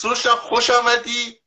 سروش خوش آمدی.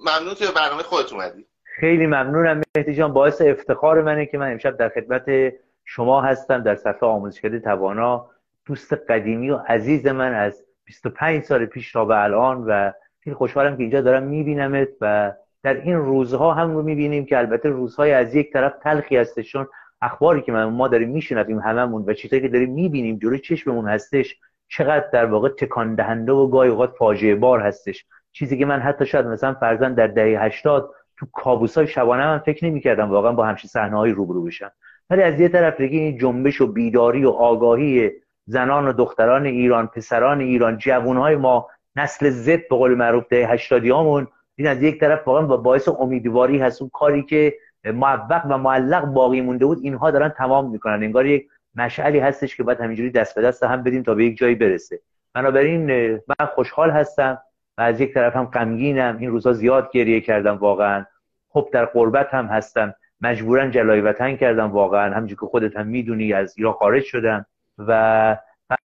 ممنون که برنامه خودت اومدی. خیلی ممنونم. مهدی جان باعث افتخار منه که من امشب در خدمت شما هستم در صفحه آموزشکده توانا. دوست قدیمی و عزیز من از 25 سال پیش تا به الان و خیلی خوشحالم که اینجا دارم میبینمت و در این روزها هم رو می‌بینیم که البته روزهای از یک طرف تلخی هستش چون اخباری که ما داریم میشنویم هممون و چیزایی که داریم می‌بینیم جلوی چشممون هستش. چقدر در واقع تکان دهنده و گاهی اوقات فاجعه بار هستش. چیزی که من حتی شاید مثلا فرزن در دهه 80 تو کابوسای شبانه من فکر نمی‌کردم واقعا با همچین صحنه‌ای روبرو بشم. ولی از یه طرف دیگه این جنبش و بیداری و آگاهی زنان و دختران ایران پسران ایران جوانهای ما نسل زد به قول معروف ده 80 هامون این از یک طرف واقعا با باعث امیدواری هست. اون کاری که معوق و معلق باقی مونده بود اینها دارن تمام می‌کنن. انگار یک مشعلی هستش که باید همینجوری دست به دست هم بدیم تا به یک جایی برسه. بنابراین من خوشحال هستم و از یک طرف هم غمگینم. این روزا زیاد گریه کردم واقعا. خب در قربت هم هستم. مجبورا جلای وطن کردم واقعا. همونجور که خودت هم می‌دونی از ایران خارج شدم و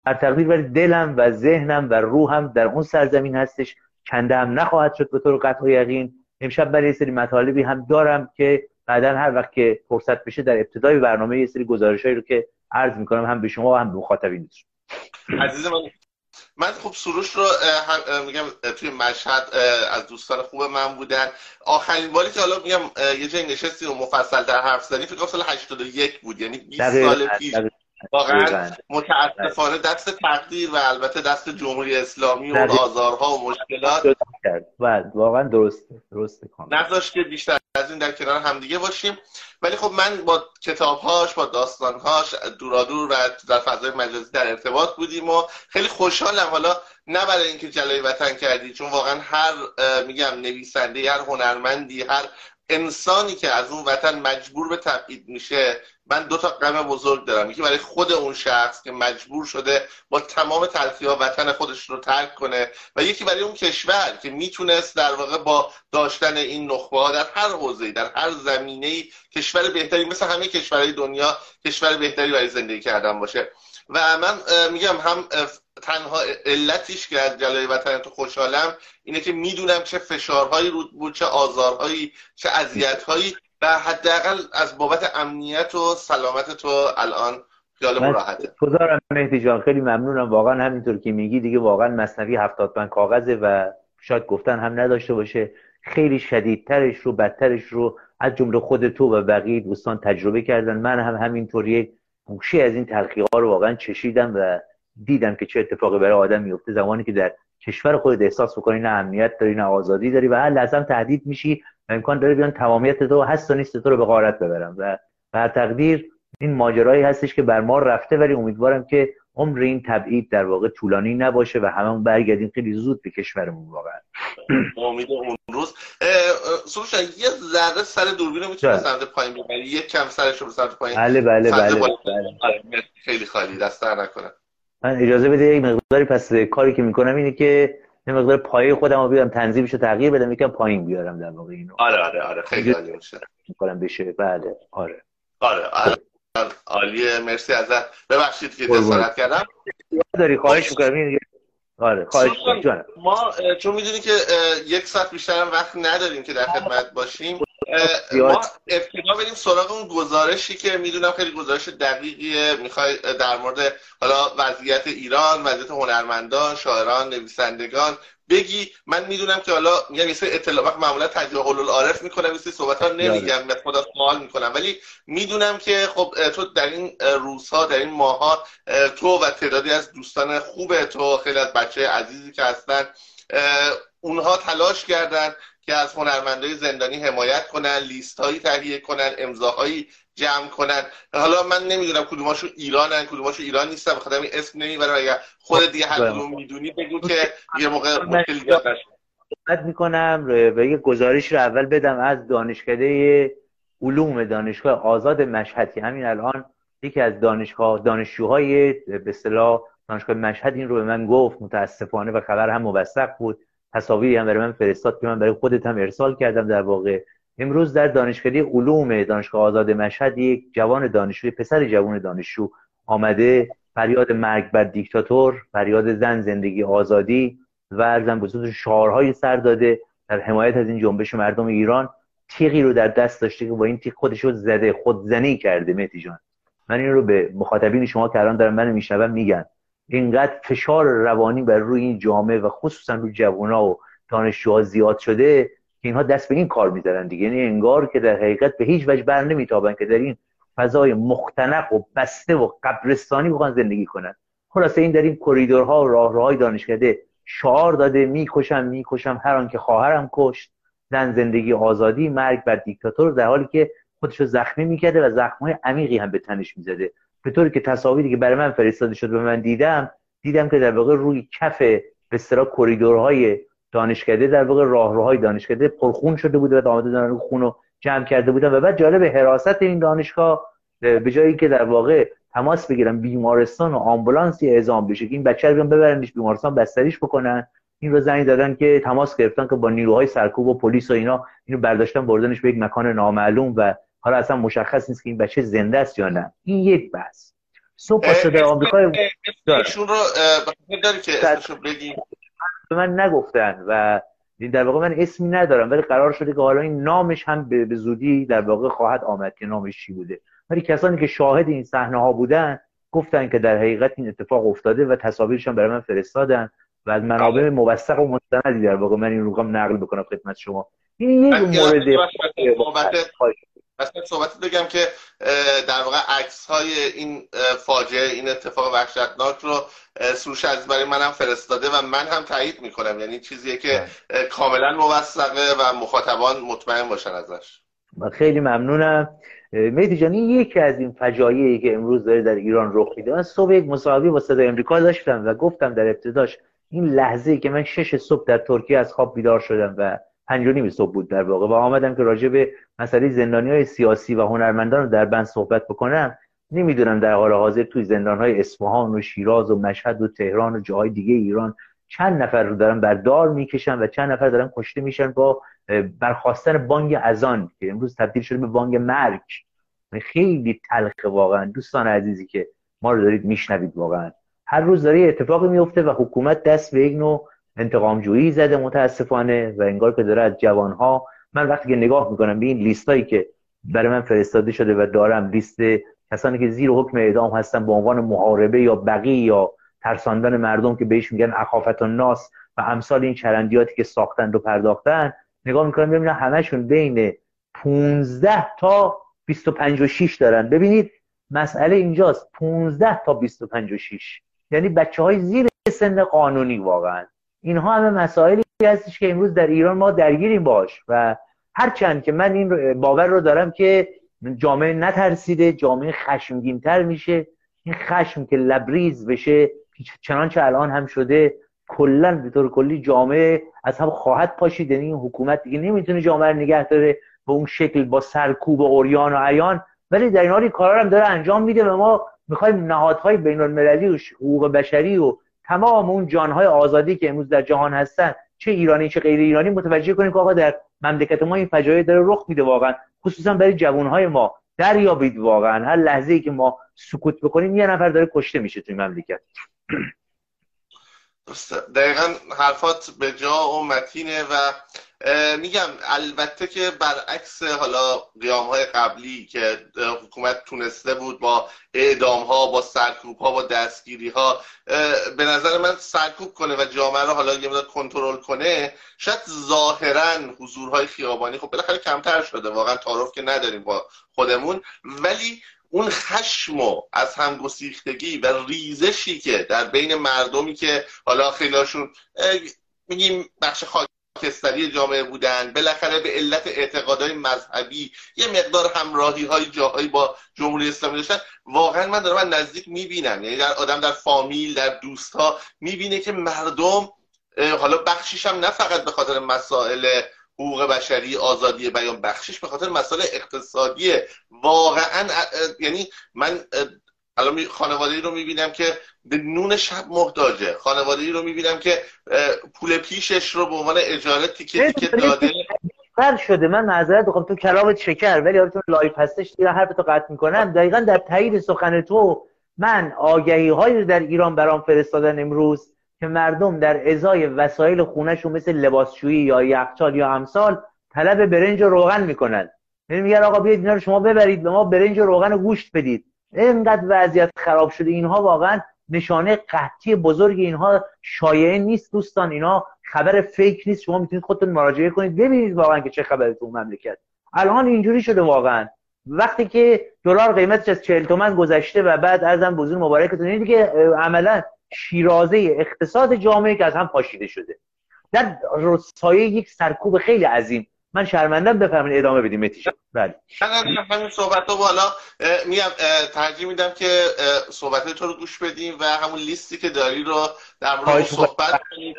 هر تقدیر ولی دلم و ذهنم و روحم در اون سرزمین هستش. کنده هم نخواهد شد به طور قطع و یقین. امشب برای سری مطالبی هم دارم که بعدا هر وقت که فرصت بشه در ابتدای برنامه یه سری گزارشایی رو که عرض می‌کنم هم به شما و هم به مخاطبین عزیز من من خب سروش رو میگم توی مشهد از دوستان خوب من بودن. آخرین باری که حالا میگم یه جای نشستی و مفصل در حرف زدیم فکر کنم سال 81 بود یعنی 20 سال پیش. واقعا متاسفانه دست تقدیر و البته دست جمهوری اسلامی و آزارها و مشکلات بله، واقعا درست درست نذاشت که بیشتر از این در کنار همدیگه باشیم. ولی خب من با کتابهاش با داستانهاش دورادور و در فضای مجازی در ارتباط بودیم و خیلی خوشحالم. حالا نه برای اینکه جلای وطن کردی چون واقعا هر میگم نویسنده هر هنرمندی هر انسانی که از اون وطن مجبور به تبعید میشه من دو تا غم بزرگ دارم. یکی برای خود اون شخص که مجبور شده با تمام تلخی ها وطن خودش رو ترک کنه و یکی برای اون کشور که می‌تونست در واقع با داشتن این نخبه ها در هر حوزه در هر زمینه کشور بهتری مثل همه کشورهای دنیا کشور بهتری برای زندگی کردن باشه. و من میگم هم تنها علتیش که از جلای وطن تو خوشحالم اینه که می‌دونم چه فشارهایی رو بود چه آزارهایی چه اذیتهایی و حداقل از بابت امنیت و سلامت تو الان خیال راحته. خدا مهدی جان خیلی ممنونم. واقعا همینطور که میگی دیگه واقعا مصنوی هفتاد من کاغذه و شاید گفتن هم نداشته باشه. خیلی شدیدترش رو بدترش رو از جمله خود تو و بقیه دوستان تجربه کردن. من هم همینطور یک گوشی از این تلخی ها رو واقعا چشیدم و دیدم که چه اتفاقی برای آدم میفته. زمانی که در کشور خودت احساس بکنی نه امنیت داری نه آزادی داری و هر لحظه تهدید میشی و امکان داره بیان تمامیت تو هست و نیست تو رو به غارت ببرم. و بر تقدیر این ماجرایی هستش که بر ما رفته ولی امیدوارم که عمر این تبعید در واقع طولانی نباشه و همون برگردیم خیلی زود به کشورمون واقعا. امید اون روز. سروش یه ذره سر دوربین رو می‌تونی بله. سمت پایین ببری؟ یک کم سرش رو سمت پایین. بله بله بله, بله. آره، خیلی خالی. دست در نکنه. من اجازه بده یک مقداری پس کاری که می‌کنم اینه که یه مقدار پایه خودم رو بیارم تنظیمش رو تغییر بدم یکم پایین بیارم در واقع اینو. آره آره آره. خیلی عالی میشه می‌کنم بشه. بله آره. آره, آره. عالیه مرسی ازت. ببخشید که جسارت کردم. داری؟ خواهش می‌کنم. آره خواهش ما چون می‌دونی که یک ساعت بیشتر هم وقت نداریم که در خدمت باشیم. ما ابتدا بریم سراغ اون گزارشی که می‌دونم خیلی گزارش دقیقیه. می‌خوای در مورد حالا وضعیت ایران وضعیت هنرمندان شاعران نویسندگان بگی. من می‌دونم که حالا میگم یه سری اطلاعات معمولا تجاهل العارف می‌کنم یه سری صحبت ها نمیگم به خدا سوال می‌کنم. ولی می‌دونم که خب تو در این روزها در این ماها تو و تعدادی از دوستان خوب تو خیلی از بچه عزیزی که هستن اونها تلاش کردن که از هنرمندای زندانی حمایت کنن لیست هایی تهیه کنن امضاهایی جمع کنن. حالا من نمی‌دونم کدوماشو ایرانن کدوماشو ایران نیستن بخاطر این اسم نمی‌برم. اگر خود دیگه هر کدوم می‌دونی بگو که یه موقع مشکل می‌کنم و یه گزارش رو اول بدم از دانشکده علوم دانشگاه آزاد مشهد که همین الان یکی از دانشگاه دانشجوهای به اصطلاح دانشگاه مشهد این رو به من گفت متاسفانه و خبر هم موثق بود. تصاویری هم برای من فرستاد که من برای خودت هم ارسال کردم در واقع. امروز در دانشکده علوم دانشگاه آزاد مشهد یک جوان دانشجو پسر جوان دانشجو آمده فریاد مرگ بر دیکتاتور فریاد زن زندگی آزادی و ارزم بزرگ شعارهای سر داده در حمایت از این جنبش مردم ایران. تیغی رو در دست داشته که با این تیغ خودش رو زده خودزنی کرده. مهدی جان من این رو به مخاطبین شما که الان دارن منو میشنون میگن. اینقدر فشار روانی بر روی این جامعه و خصوصا روی جوونا و دانشجوها زیاد شده که اینها دست به این کار می‌ذارن دیگه. یعنی انگار که در حقیقت به هیچ وجه بر نمیتابن که در این فضای مختنق و بسته و قبرستانی بخوان زندگی کنن. خلاصه این در این کریدورها و راهروهای دانشکده شعار داده می‌کشم می‌کشم هر آن که خواهرم کشت زن زندگی آزادی مرگ بر دیکتاتور در حالی که خودش زخمی می‌کرده و زخمهای عمیقی هم به تنش می‌زده. به طوری که تصاویری که برای من فرستاده شد به من دیدم دیدم که در واقع روی کف به اصطلاح کریدورهای دانشکده در واقع راهروهای دانشکده پرخون شده بوده و آمده دارن خون رو جمع کرده بودن و بعد جالب حراست این دانشگاه به جایی که در واقع تماس بگیرن بیمارستان و آمبولانسی اعزام بشه این بچه رو ببرنش بیمارستان بستریش بکنن این رو زنگ دادن که تماس گرفتن که با نیروهای سرکوب و پلیس و اینا اینو برداشتن بردنش به یک مکان نامعلوم و حالا اصلا مشخص نیست که این بچه زنده است یا نه. این یک بحث. صبح شده آمریکای ایشون رو داری که اسمشو به من نگفتن و در واقع من اسمی ندارم ولی قرار شده که حالا این نامش هم به زودی در واقع خواهد آمد که نامش چی بوده. ولی کسانی که شاهد این صحنه ها بودن گفتن که در حقیقت این اتفاق افتاده و تصاویرش برای من فرستادن و از منابع بله. موثق و مستندی در واقع من این رو نقل بکنم خدمت شما. این یک مورد مثلا صحبتی بگم که در واقع عکس های این فاجعه این اتفاق وحشتناک رو سروش از برای منم فرستاده و من هم تایید می‌کنم. یعنی چیزیه که بله. کاملا موثقه و مخاطبان مطمئن باشن ازش. خیلی ممنونم. مهدی جان این یکی از این فجایعی که امروز داره در ایران رخ میده. من صبح یک مصاحبه با صدای امریکا داشتم و گفتم در ابتداش این لحظه که من شش صبح در ترکیه از خواب بیدار شدم و پنج و نیم صبح بود در واقع. و آمدم که راجع به مسئله زندانی های سیاسی و هنرمندان در بند صحبت بکنم. نمی‌دونم در حال حاضر توی زندان های اصفهان و شیراز و مشهد و تهران و جاهای دیگه ایران چند نفر رو دارن بر دار می‌کشن و چند نفر دارن کشته میشن با برخواستن بانگ اذان که امروز تبدیل شده به بانگ مرگ. خیلی تلخه واقعا. دوستان عزیزی که ما رو دارید میشنوید واقعا. هر روز داره اتفاقی میفته و حکومت دست به یک نوع انتقام جویی زده متاسفانه و انگار که داره از جوانها من وقتی که نگاه می‌کنم به این لیستایی که برای من فرستاده شده و دارم لیست کسانی که زیر حکم اعدام هستن به عنوان محاربه یا بقی یا ترساندن مردم که بهش میگن اخافت و ناس و امثال این چرندیاتی که ساختن و پرداختن نگاه می‌کنم ببینم همشون بین 15 تا 25 و 6 دارن. ببینید مسئله اینجاست 15 تا 25 و 6 یعنی بچه های زیر سن قانونی واقعا. اینها همه مسائلی هستش که امروز در ایران ما درگیریم باش و هرچند که من این باور رو دارم که جامعه نترسیده جامعه خشمگینتر میشه. این خشم که لبریز بشه چنانچه الان هم شده کلا به طور کلی جامعه از هم خواهد پاشید. یعنی این حکومت دیگه نمی‌تونه جامعه رو نگه داره به اون شکل با سرکوب و اوریان و عیان. ولی در این حال کارا هم داره انجام میده و ما می‌خوایم نهادهای بین المللی و حقوق بشری و تمام اون جانهای آزادی که امروز در جهان هستن چه ایرانی چه غیر ایرانی متوجه کنیم که آقا در مملکت ما این فجایع داره رخ میده واقعا. خصوصا برای جوانهای ما. دریابید واقعا. هر لحظه ای که ما سکوت بکنیم یه نفر داره کشته میشه توی مملکت. دقیقا حرفات به جا و متینه و میگم البته که برعکس حالا قیام های قبلی که حکومت تونسته بود با اعدام ها با سرکوب ها با دستگیری ها به نظر من سرکوب کنه و جامعه رو حالا یه کنترل کنه شاید ظاهرا حضورهای خیابانی خب بالاخره کمتر شده واقعا تعارف که نداریم با خودمون ولی اون خشم و از همگسیختگی و ریزشی که در بین مردمی که حالا خیلیشون میگیم بخش خاکستری جامعه بودن بالاخره به علت اعتقادهای مذهبی یه مقدار همراهی های جاهایی با جمهوری اسلامی داشتن. واقعا من دارم من نزدیک می‌بینم یعنی در آدم در فامیل در دوست ها می‌بینه که مردم حالا بخشیش هم نه فقط به خاطر مسائل حقوق بشری آزادی بیان بخشش به خاطر مسائل اقتصادی. واقعا یعنی من الان خانواده رو می‌بینم که به نون شب محتاجه. خانواده رو می‌بینم که پول پیشش رو به عنوان اجاره تیکه تیکه داده. بر شده. من معذرت بخوام تو کلامت شکر ولی حالا live هستش دیگه حرف تو قطع می‌کنم. دقیقا در تایید سخن تو من آگهی هایی در ایران برام فرستادن امروز که مردم در ازای وسایل خونهشون مثل لباسشویی یا یخچال یا امثال طلب برنج و روغن می‌کنن. یعنی میگن آقا بیاید اینا رو شما ببرید به ما برنج و روغن و گوشت بدید. اینقدر وضعیت خراب شده اینها واقعا نشانه قحطی بزرگ اینها شایعه نیست دوستان. اینا خبر فیک نیست. شما می‌تونید خودتون مراجعه کنید. ببینید واقعا که چه خبره تو مملکت. الان اینجوری شده واقعا. وقتی که دلار قیمتش از 40 تومن گذشته و بعد ازم بزرگ مبارکتون. اینه دیگه عملا شیرازه اقتصاد جامعه که از هم پاشیده شده. در سایه یک سرکوب خیلی عظیم. من شرمندم بفهمین ادامه بدیم متیش بله. همین صحبت ها بالا میگم ترجیح میدم که صحبت تو رو گوش بدیم و همون لیستی که داری رو در مورد صحبت کنیم.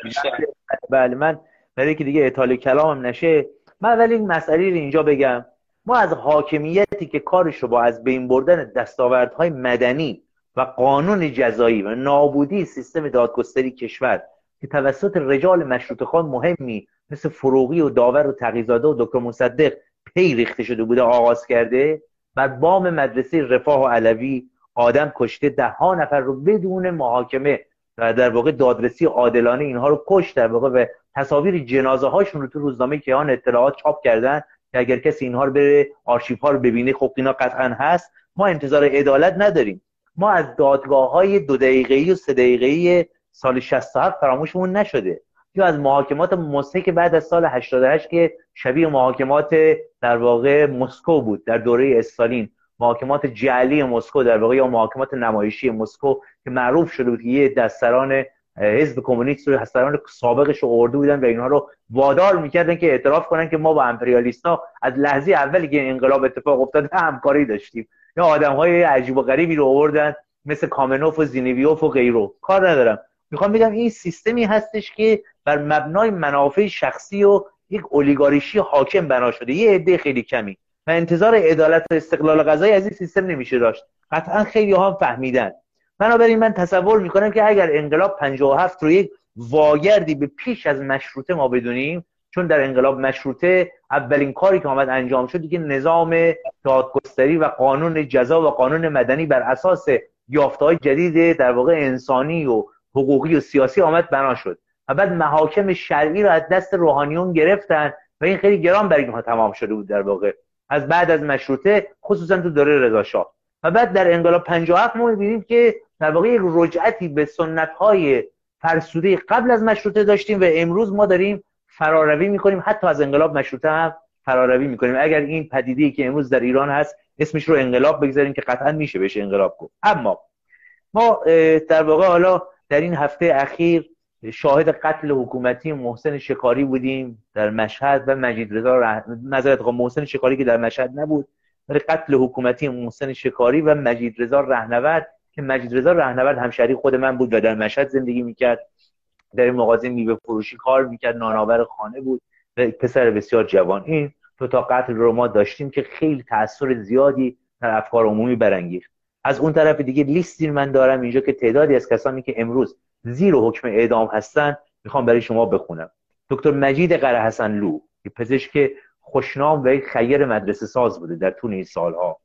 بله من برای که دیگه اطاله کلامم نشه من ولی این مسئله رو اینجا بگم. ما از حاکمیتی که کارش رو با از بین بردن دستاوردهای مدنی و قانون جزایی و نابودی سیستم دادگستری کشور که توسط رجال مشروط خان مهمی مثل فروغی و داور و تقیزاده و دکتر مصدق پی ریخته شده بوده آغاز کرده. بر بام مدرسه رفاه و علوی آدم کشته ده ها نفر رو بدون محاکمه و در واقع دادرسی عادلانه اینها رو کشت در واقع و تصاویر جنازه هاشون رو تو روزنامه کیهان اطلاعات چاپ کردن که اگر کسی اینها رو بره آرشیف ها رو ببینه خب اینا قطعا هست. ما انتظار عدالت نداریم. ما از دادگاه های دو دقیقه‌ای و سه دقیقه‌ای سال 67 فراموشمون نشده. یا از محاکمات که بعد از سال 88 که شبیه محاکمات در واقع مسکو بود در دوره استالین محاکمات جعلی مسکو در واقع یا محاکمات نمایشی مسکو که معروف شده بود که یه دستران حزب کمونیست رو هستران سابقش رو آورده بودن و اینها رو وادار می‌کردن که اعتراف کنن که ما با امپریالیستا از لحظه اولی که انقلاب اتفاق افتاد همکاری داشتیم. یا آدم های عجیب و غریبی رو آوردن مثل کامنوف و زینویوف و غیرو. کار ندارم. می‌خوام بگم این سیستمی هستش که بر مبنای منافع شخصی و یک اولیگاریشی حاکم بنا شده. یه عده خیلی کمی. و انتظار عدالت و استقلال قضایی از این سیستم نمیشه داشت. قطعا خیلی هم فهمیدن. بنابراین من تصور می‌کنم که اگر انقلاب 57 رو یک واگردی به پیش از مشروطه ما بدونیم چون در انقلاب مشروطه اولین کاری که آمد انجام شد دیگه نظام دادگستری و قانون جزا و قانون مدنی بر اساس یافته‌های جدید در واقع انسانی و حقوقی و سیاسی آمد بنا شد. و بعد محاکم شرعی رو از دست روحانیون گرفتن و این خیلی گران بر اینها تمام شده بود در واقع. از بعد از مشروطه خصوصا تو دوره رضا و بعد در انقلاب 57 ما می‌بینیم که در واقع یک رجعتی به سنت های فرسوده قبل از مشروطه داشتیم و امروز ما داریم فراروی می‌کنیم. حتی از انقلاب مشروطه هم فراروی می‌کنیم. اگر این پدیده که امروز در ایران هست اسمش رو انقلاب بگذاریم که قطعا میشه بشه انقلاب گفت. اما ما در واقع حالا در این هفته اخیر شاهد قتل حکومتی محسن شکاری بودیم در مشهد و مجید رضا رح... محسن شکاری که در مشهد نبود در قتل حکومتی محسن شکاری و مجید رضا رهنورد که مجید رضا رهنورد همشری خود من بود و در مشهد زندگی می‌کرد. در این مغازه میوه فروشی کار می‌کرد نانآور خانه بود و پسر بسیار جوان. این دو تا قتل رو ما داشتیم که خیلی تاثیر زیادی در افکار عمومی برانگیخت. از اون طرف دیگه لیستی من دارم اینجا که تعدادی از کسانی که امروز زیر حکم اعدام هستن می‌خوام برای شما بخونم. دکتر مجید قره حسن لو که پزشک خوشنام و خیر مدرسه ساز بوده در طول این سالها.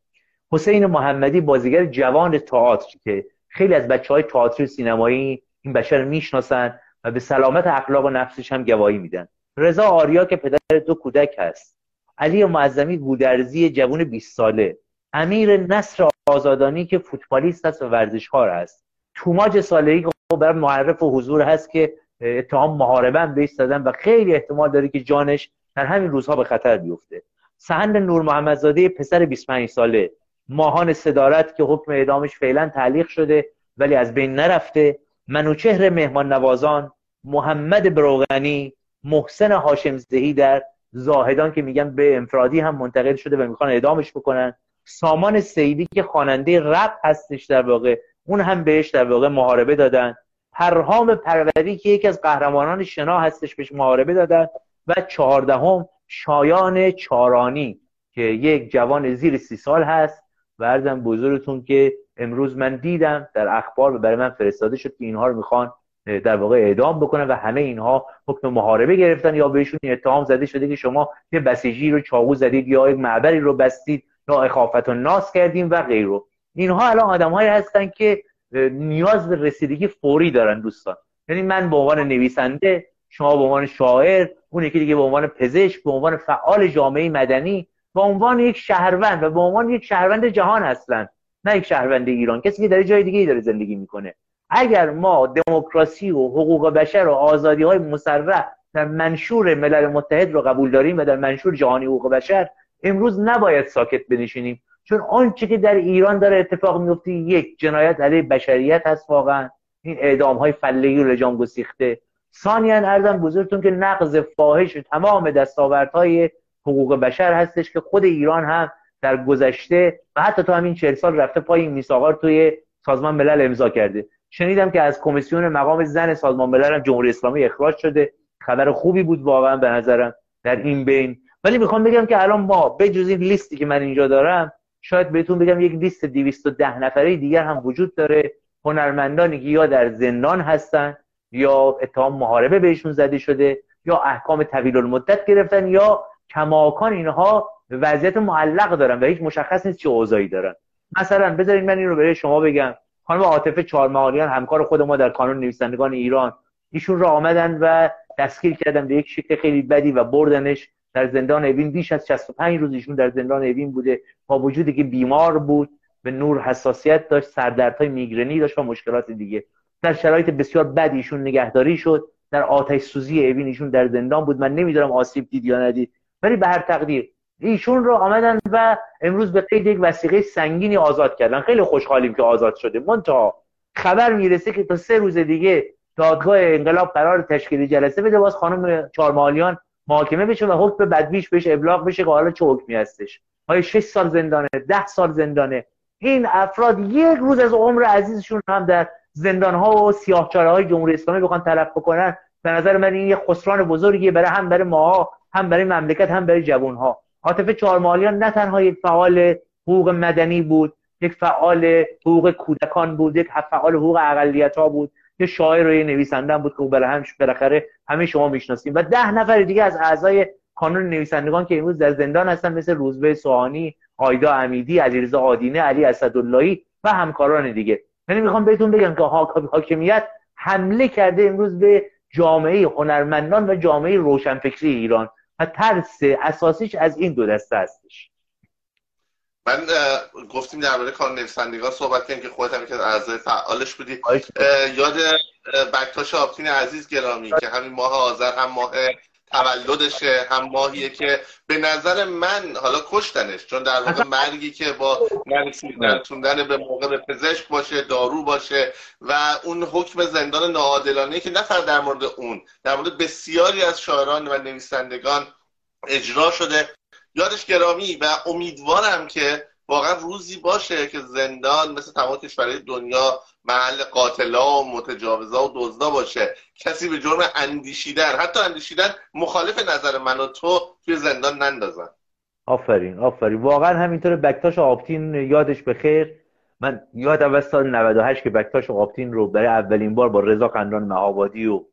حسین محمدی بازیگر جوان تئاتر که خیلی از بچه های تئاتر سینمایی این بشر می‌شناسن و به سلامت اخلاق و نفسش هم گواهی میدن. رضا آریا که پدر دو کودک هست. علی معظمی گودرزی جوان 20 ساله. امیر نصر آزادانی که فوتبالیست است و ورزشکار است توماج صالحی که بر معرف و حضور هست که اتهام محاربه هم بهش زدن و خیلی احتمال داره که جانش در همین روزها به خطر بیفته. سهند نور محمدزاده پسر 25 ساله. ماهان صدارت که حکم اعدامش فعلا تعلیق شده ولی از بین نرفته. منوچهر مهمان نوازان محمد بروغنی محسن هاشمزدهی در زاهدان که میگن به انفرادی هم منتقل شده و می‌خوان اعدامش بکنن. سامان سیدی که خواننده رپ هستش در واقع. اون هم بهش در واقع محاربه دادن. پرهام پروری که یکی از قهرمانان شنا هستش بهش محاربه دادن. و چهاردهم شایان چارانی که یک جوان زیر سی سال هست. و ارزم بزرگتون که امروز من دیدم در اخبار برای من فرستاده شد که اینها رو می‌خوان در واقع اعدام بکنن و همه اینها حکم محاربه گرفتن. یا بهشون اتهام زده شده که شما یه بسیجی رو چاقو زدید یا یک معبری رو بستید یا اخافت و ناس کردیم و غیره. اینها الان آدمهایی هستن که نیاز به رسیدگی فوری دارن دوستان. یعنی من به عنوان نویسنده شما به عنوان شاعر اون یکی دیگه به عنوان پزشک به عنوان فعال جامعه مدنی به عنوان یک شهروند و به عنوان یک شهروند جهان هستن. نه یک شهروند ایران. کسی که در جای دیگه ای داره زندگی می‌کنه. اگر ما دموکراسی و حقوق بشر و آزادی های مسرح در منشور ملل متحد رو قبول داریم و در منشور جهانی حقوق بشر امروز نباید ساکت بنشینیم. چون آنچه که در ایران داره اتفاق میفته یک جنایت علیه بشریت هست واقعا. این اعدام های فلهی و لجام گسیخته. ثانیا ارزم بزرگتون که نقض فاحش تمام دستاوردهای حقوق بشر هستش که خود ایران هم در گذشته و حتی تو همین چهل سال رفته پای این میثاقا توی سازمان ملل امضا کرده. شنیدم که از کمیسیون مقام زن سازمان ملل هم جمهوری اسلامی اخراج شده. خبر خوبی بود واقعا به نظرم در این بین. ولی می‌خوام بگم که الان ما به جز این لیستی که من اینجا دارم شاید بهتون بگم یک لیست 210 نفره دیگر هم وجود داره. هنرمندانی که یا در زندان هستن یا اتهام محاربه بهشون زده شده یا احکام طویل المدت گرفتن یا کماکان اینها وضعیت معلق دارن و هیچ مشخص نیست چه اوضاعی دارن. مثلا بذارید من این رو برای شما بگم. خانم عاطفه چهارمحالیان همکار خود ما در کانون نویسندگان ایران. ایشون را آمدن و دستگیر کردن به یک شکل خیلی بدی و بردنش. در زندان اوین بیش از 65 روز ایشون در زندان اوین بوده. با وجودی که بیمار بود به نور حساسیت داشت سردردهای میگرنی داشت و مشکلات دیگه. در شرایط بسیار بد ایشون نگهداری شد. در آتش سوزی اوین ایشون در زندان بود. من نمی‌دونم آسیب دید یا ندید. ولی به هر تقدیر ایشون رو آمدن و امروز به قید یک وسیقه سنگینی آزاد کردن. خیلی خوشحالیم که آزاد شده. منتها خبر می‌رسه که تا سه روز دیگه دادگاه انقلاب قرار تشکیل جلسه بده. باز خانم چارمالیان محاکمه بشه و حکم بدویش بهش ابلاغ بشه که حالا چه حکمی هستش. های 6 سال زندانه؟ ده سال زندانه؟ این افراد یک روز از عمر عزیزشون هم در زندان ها و سیاهچاله های جمهوری اسلامی بخوان تلف بکنن. به نظر من این یه خسران بزرگیه برای هم برای ما هم برای مملکت هم برای جوان ها عاطفه چهارمالیان نه تنها یک فعال حقوق مدنی بود یک فعال حقوق کودکان بود یک فعال حقوق اقلیت ها بود. یه شاعر و یه نویسنده بود که هم بالاخره همه شما می‌شناسیم. و ده نفر دیگه از اعضای کانون نویسندگان که امروز در زندان هستن مثل روزبه سوهانی آیدا امیدی علیرضا آدینه علی اسداللهی و همکاران دیگه. یعنی می‌خوام بهتون بگم که حاکمیت حمله کرده امروز به جامعه هنرمندان و جامعه روشنفکری ایران و ترس اساسیش از این دو دسته هستش. من گفتیم درباره کار نویسندگان صحبت کردیم که خودت هم که اعضای فعالش بودی. یاد بکتاش آبتین عزیز گرامی که همین ماه آذر هم ماه تولدشه هم ماهیه که به نظر من حالا کشتنش چون در واقع مرگی که با نرسیدن به موقع به پزشک باشه دارو باشه و اون حکم زندان ناعادلانه که نه در مورد اون در مورد بسیاری از شاعران و نویسندگان اجرا شده. یادش گرامی و امیدوارم که واقعا روزی باشه که زندان مثل تمام کشورهای دنیا محل قاتلا و متجاوزا و دزدا باشه. کسی به جرم اندیشیدن حتی اندیشیدن مخالف نظر من و تو توی زندان نندازن. آفرین آفرین. واقعا همینطور بکتاش آبتین یادش بخیر من یادم از سال 98 که بکتاش آبتین رو برای اولین بار با رضا قندان مهابادی و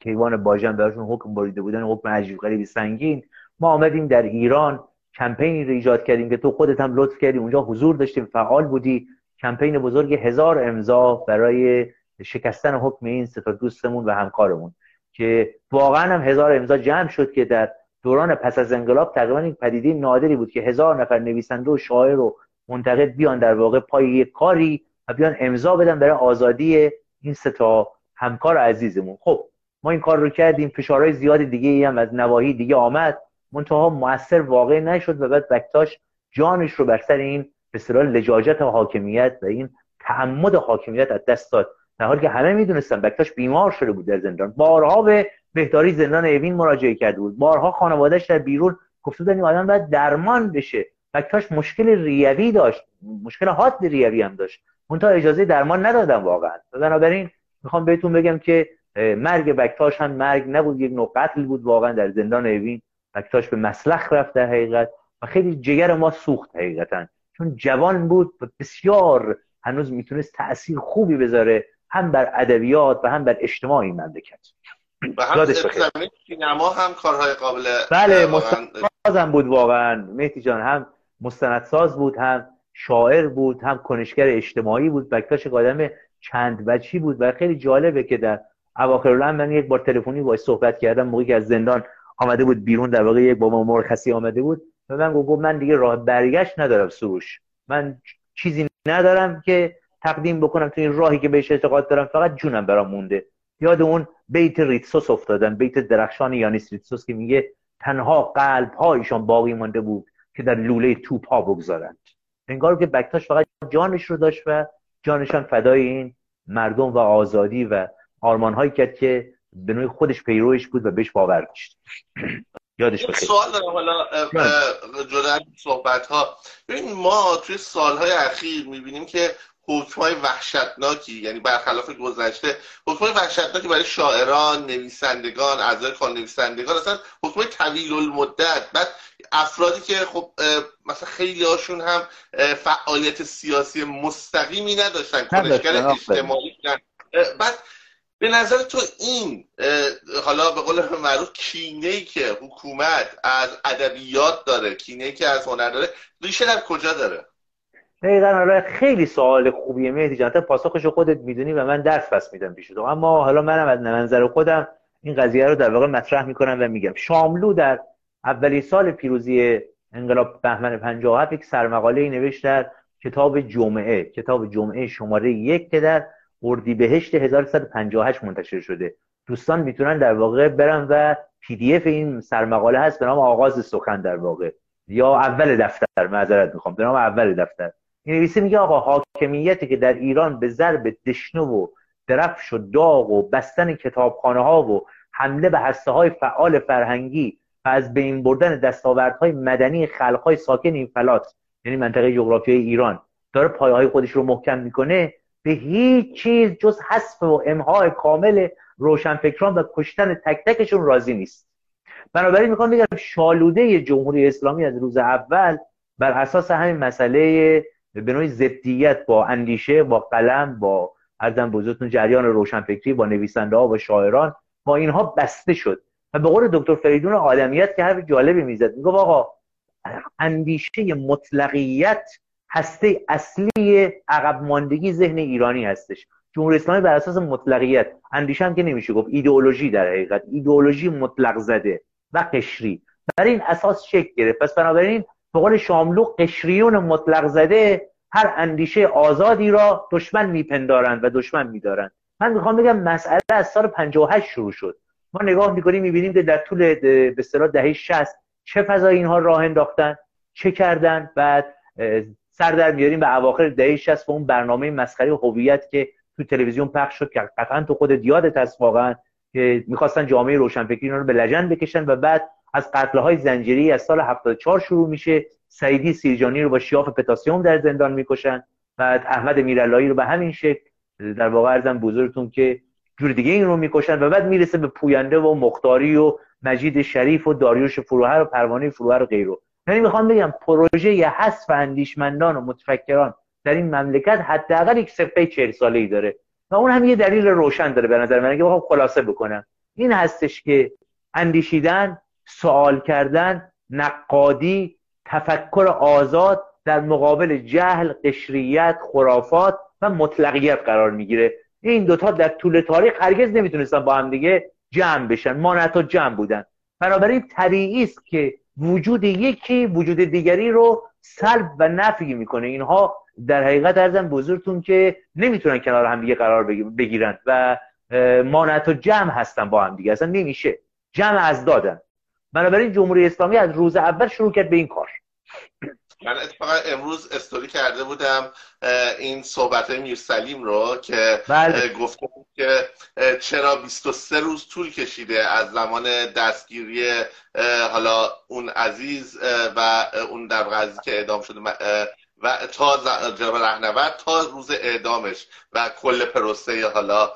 کیوان باجن براشون حکم بریده بودن حکم عجیب غریبی سنگین. ما آمدیم در ایران کمپینی رو ایجاد کردیم که تو خودت هم لطف کردی اونجا حضور داشتیم فعال بودی. کمپین بزرگ هزار امضا برای شکستن حکم این سه دوستمون و همکارمون که واقعا هم هزار امضا جمع شد که در دوران پس از انقلاب تقریبا یک پدیده نادری بود که هزار نفر نویسنده و شاعر و منتقد بیان در واقع پای یک کاری و بیان امضا بدن برای آزادی این سه تا همکار عزیزمون. خب ما این کار رو کردیم فشارهای زیاد دیگه هم از نواحی دیگه آمد. منتها موثر واقع نشد و بعد بکتاش جانش رو بر سر این به اصطلاح لجاجت حاکمیت و این تعمد حاکمیت از دست داد. در حالی که همه می‌دونستن بکتاش بیمار شده بود در زندان. بارها به بهداری زندان اوین مراجعه کرده بود. بارها خانوادهش در بیرون گفته بودن این آدم باید درمان بشه. بکتاش مشکل ریوی داشت. مشکل حاد ریوی هم داشت. منتها اجازه درمان ندادن واقعا. بنابراین می‌خوام بهتون بگم که مرگ بکتاش هم مرگ نبود. یک نوع قتل بود واقعا در زندان اوین. بکتاش به مسلخ رفت در حقیقت و خیلی جگر ما سوخت حقیقتا. چون جوان بود و بسیار هنوز می‌تونست تاثیر خوبی بذاره هم بر ادبیات و هم بر اجتماع این مملکت. و هم سینما هم کارهای قابل بله مستندسازم بود واقعا. مهدی جان هم مستندساز بود هم شاعر بود هم کنشگر اجتماعی بود بکتاش آدم چند بچی بود و خیلی جالبه که در اواخر من یک بار تلفنی باهاش صحبت کردم موقعی که از زندان آمده بود بیرون در واقع یک بابا مرخصی آمده بود. و من گفت من دیگه راه برگشت ندارم سروش. من چیزی ندارم که تقدیم بکنم تو این راهی که بهش اعتقاد دارم. فقط جونم برام مونده. یاد اون بیت ریتسوس افتادم. بیت درخشان یانیس ریتسوس که میگه تنها قلب هایشان باقی مانده بود که در لوله توپ ها بگذارند. انگار که بکتاش فقط جانش رو داشت و جانشان فدای این مردم و آزادی و آرمان هایی کرد که به نوعی خودش پیروش بود و بهش باور داشت. یادش بخیر سوال دارم حالا جدا صحبت ها ببین ما توی سالهای اخیر می‌بینیم که حکمای وحشتناکی یعنی برخلاف گذشته حکمای وحشتناکی برای شاعران نویسندگان اعضای کار نویسندگان اصلا حکمای طویل المدت بعد افرادی که خب مثلا خیلی هاشون هم فعالیت سیاسی مستقیمی نداشتن کنشگر اجتماعی بعد به نظر تو این حالا به قول معروف کینه که حکومت از ادبیات داره کینه که از هنر داره ریشه در کجا داره؟ دقیقا آره خیلی سوال خوبیه مهدی جان. پاسخش خودت می‌دونی و من درس پس میدم پیش تو. اما حالا منم از منظر خودم این قضیه رو در واقع مطرح می‌کنم و میگم. شاملو در اولی سال پیروزی انقلاب بهمن 57 یک سرمقاله نوشت در کتاب جمعه. کتاب جمعه شماره یک که در اردیبهشت 1158 منتشر شده. دوستان می‌تونن در واقع برن و پی دی اف این سرمقاله هست به نام آغاز سخن در واقع. یا اول دفتر معذرت می‌خوام به نام اول دفتر. این نویسه میگه آقا حاکمیتی که در ایران به ضرب دشنو و درفش و داغ و بستن کتابخانه ها و حمله به هسته های فعال فرهنگی و از بین بردن دستاوردهای مدنی خلقهای ساکن این فلات یعنی منطقه جغرافیایی ایران داره پایه های خودش رو محکم می‌کنه. به هیچ چیز جز حذف و امهای کامل روشنفکران و کشتن تک تکشون راضی نیست. بنابراین می‌خوام بگم شالوده جمهوری اسلامی از روز اول بر اساس همین مسئله به نوعی ضدیت با اندیشه با قلم با ارزم بزرگتون جریان روشنفکری با نویسنده ها و شاعران با اینها بسته شد. و به قول دکتر فریدون آدمیت که حرف جالبی می‌زد میگه آقا اندیشه مطلقیت هسته اصلی عقب ماندگی ذهن ایرانی هستش. جمهوری اسلامی بر اساس مطلقیت اندیشه هم که نمیشه گفت ایدئولوژی در حقیقت. ایدئولوژی مطلق زده و قشری. بر این اساس شکل گرفت. پس بنابراین به قول شاملو قشریون مطلق زده هر اندیشه آزادی را دشمن میپندارند و دشمن میدارند. من می‌خوام بگم مسئله از سال 58 شروع شد. ما نگاه می‌کنیم می‌بینیم که در طول به اصطلاح دهه 60 چه فضای اینها راه انداختن چه کردن بعد سر در میاریم به اواخر دهه 60 و اون برنامه مسخره هویت که تو تلویزیون پخش شد که قطعا تو خودت یادت هست واقعا که می‌خواستن جامعه روشنفکری رو به لجن بکشن و بعد از قتل های زنجیری از سال 74 شروع میشه سعیدی سیرجانی رو با شیاف پتاسیوم در زندان می‌کشن. بعد احمد میرالایی رو به همین شکل در واقع ارزم بزرگتون که جور دیگه این رو می‌کشن و بعد می‌رسه به پوینده و مختاری و مجید شریف و داریوش فروهر و پروانه فروهر و غیره. یعنی می‌خوام بگم پروژه حذف اندیشمندان و متفکران در این مملکت حداقل یک سفه چهل ساله ای داره و اون هم یه دلیل روشن داره به نظر من اگه بخوام خلاصه بکنم. این هستش که اندیشیدن سوال کردن نقادی تفکر آزاد در مقابل جهل قشریت خرافات و مطلقیت قرار می‌گیره. این دوتا در طول تاریخ هرگز نمی‌تونستن با هم دیگه جمع بشن. مانعت جمع بودن. بنابراین طبیعی است که وجود یکی وجود دیگری رو سلب و نفی می‌کنه. اینها در حقیقت ارزم بزرگتون که نمی‌تونن کنار هم دیگه قرار بگیرن و مانعت و جمع هستن با هم دیگه. اصلا نمیشه. جمع از دادن. بنابراین جمهوری اسلامی از روز اول شروع کرد به این کار. من اتفاقا امروز استوری کرده بودم این صحبت میر سلیم رو که بله. گفته بود که چرا 23 روز طول کشیده از زمان دستگیری حالا اون عزیز و اون در قضیه که اعدام شده و تا جناب رهنورد تا روز اعدامش و کل پروسه حالا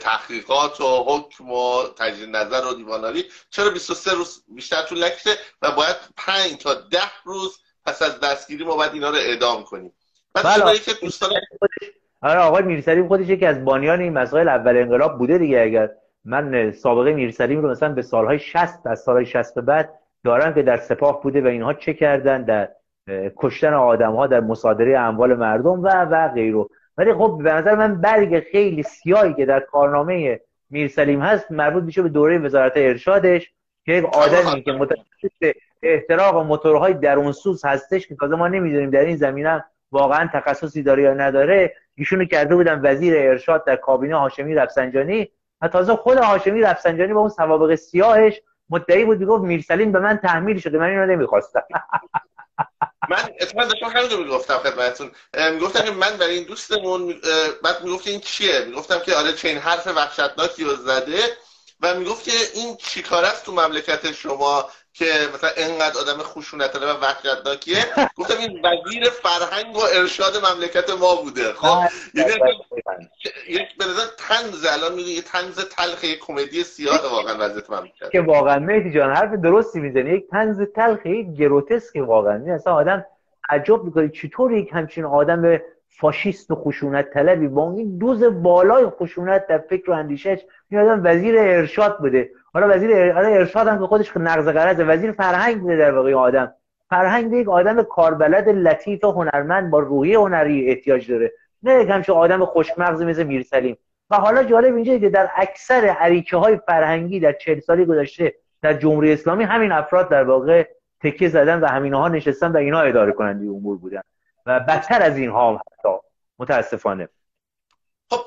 تحقیقات و حکم و تجدید نظر و دیواناری چرا 23 روز بیشتر طول نکشه و باید 5 تا 10 روز پس از دستگیری ما باید اینا رو اعدام کنیم. بله. که دوستان آره آقای میرسلیم خودش یکی از بانیان این مسائل اول انقلاب بوده دیگه. اگر من سابقه میرسلیم رو مثلا به سالهای 60 از سالهای 60 به بعد دارم که در سپاه بوده و اینها چه کردن در کشتن آدم ها در مصادره اموال مردم و و غیره. ولی خب به نظر من برگ خیلی سیاهی که در کارنامه میرسلیم هست مربوط میشه به دوره وزارت ارشادش که یک آدمی که متخصص احتراق و موتورهای درونسوز هستش که تازه ما نمی‌دونیم در این زمینه واقعا تخصصی داره یا نداره. ایشونو کرده بودن وزیر ارشاد در کابینه هاشمی رفسنجانی و تازه خود هاشمی رفسنجانی با اون سوابق سیاهش مدعی بود می‌گفت میرسلیم به من تحمیل شده من اینو نمی‌خواستم. من اتفاقا داشتم همین رو می‌گفتم خدمتتون. می‌گفتم که من برای این دوستمون بعد می‌گفت این چیه؟ می‌گفتم که آره چین حرف وحشتناکی رو زده و می‌گفت که این چیکار است تو مملکت شما؟ که مثلا انقدر آدم خشونت و وحشتناکیه گفتم این وزیر فرهنگ و ارشاد مملکت ما بوده. خب یعنی یک به نظر تنز الان میگه یه تنز تلخ یک کمدی سیاه واقعا وضعیت مملکت. که واقعا مهدی جان حرف درستی می‌زنی. یک تنز تلخ یک گروتسک واقعا. این اصلا آدم عجب می‌کنه چطور یک همچین آدم فاشیست و خشونت طلبی با این دوز بالای خشونت در فکر و اندیشش این آدم وزیر ارشاد بوده. حالا وزیر ارشاد هم که خودش نقض قرضه وزیر فرهنگ بوده در واقع آدم. فرهنگ یک آدم کاربلد لطیف و هنرمند با روحی هنری احتیاج داره. نه یک همچون آدم خوشمغز مثل میرسلیم و حالا جالب اینجا که در اکثر عریکه های فرهنگی در چهل سالی گذشته در جمهوری اسلامی همین افراد در واقع تکیه زدن و همینها نشستن و اینها اداره کننده امور بودن. و بدتر از اینها حتی. متاسفانه. خب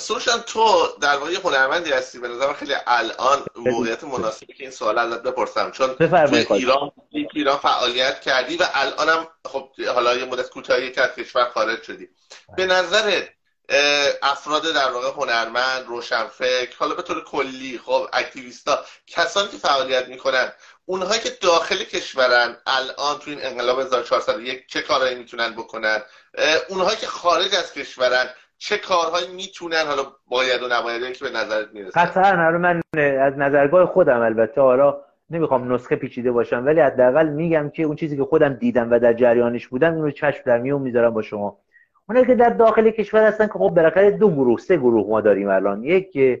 سروشان تو در واقع هنرمندی هستی به نظر خیلی الان موقعیت مناسبی که این سوال ازت بپرسم. چون توی ایران ایران فعالیت کردی و الانم خب حالا یه مدت کوتاهی که از کشور خارج شدی. به نظر افراد در واقع هنرمند روشنفکر حالا به طور کلی خب اکتیویستا کسانی که فعالیت می‌کنن اونهایی که داخل کشورن الان تو این انقلاب 1401 چه کارهایی می‌تونن بکنن؟ اونهایی که خارج از کشورن چه کارهایی می‌تونن حالا باید و نباید که به نظرت می‌رسه؟ قطعا من از نظرگاه خودم البته. حالا نمی‌خوام نسخه پیچیده باشم ولی حداقل میگم که اون چیزی که خودم دیدم و در جریانش بودم اون رو چشم در میون می‌ذارم با شما. اونایی که در داخل کشور هستن که خب بالاخره دو گروه سه گروه ما داریم الان. یک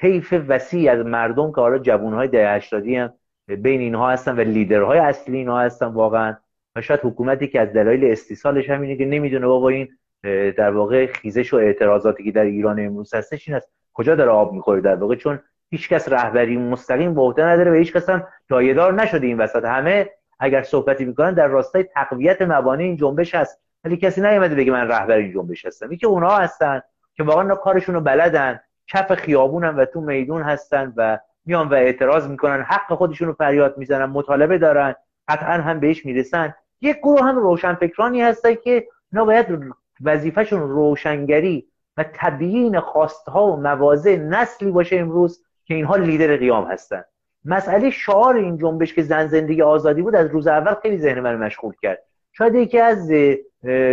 طیف وسیع از مردم که حالا جوانهای ده 80 هم بین اینها هستن و لیدرهای اصلی اینها هستن واقعا. و شاید حکومتی که از دلایل استیصالش همینه که نمی‌دونه بابا این در واقع خیزش و اعتراضاتی که در ایران امروز هستش این است کجا داره آب می‌خوره در واقع؟ چون هیچکس رهبری مستقیم به عهده نداره و هیچ کس هم دایدار نشده این وسط. همه اگر صحبتی می‌کنن در راستای تقویت مبانی این جنبش هست. ولی کسی نیومده بگه من رهبر این جنبش هستم. که اونها هستن که واقعا کارشون رو بلدن کف خیابونن و تو میدون هستن و میان و اعتراض می‌کنن حق خودشون رو فریاد می‌زنن مطالبه دارن قطعا هم بهش می‌رسن. یک گروه هم روشنفکرانی هستن که اینا باید وظیفهشون روشنگری و تبیین خواستها و مواضع نسلی باشه امروز که اینها لیدر قیام هستن. مسئله شعار این جنبش که زن زندگی آزادی بود از روز اول خیلی ذهن من مشغول کرد. شاید یکی از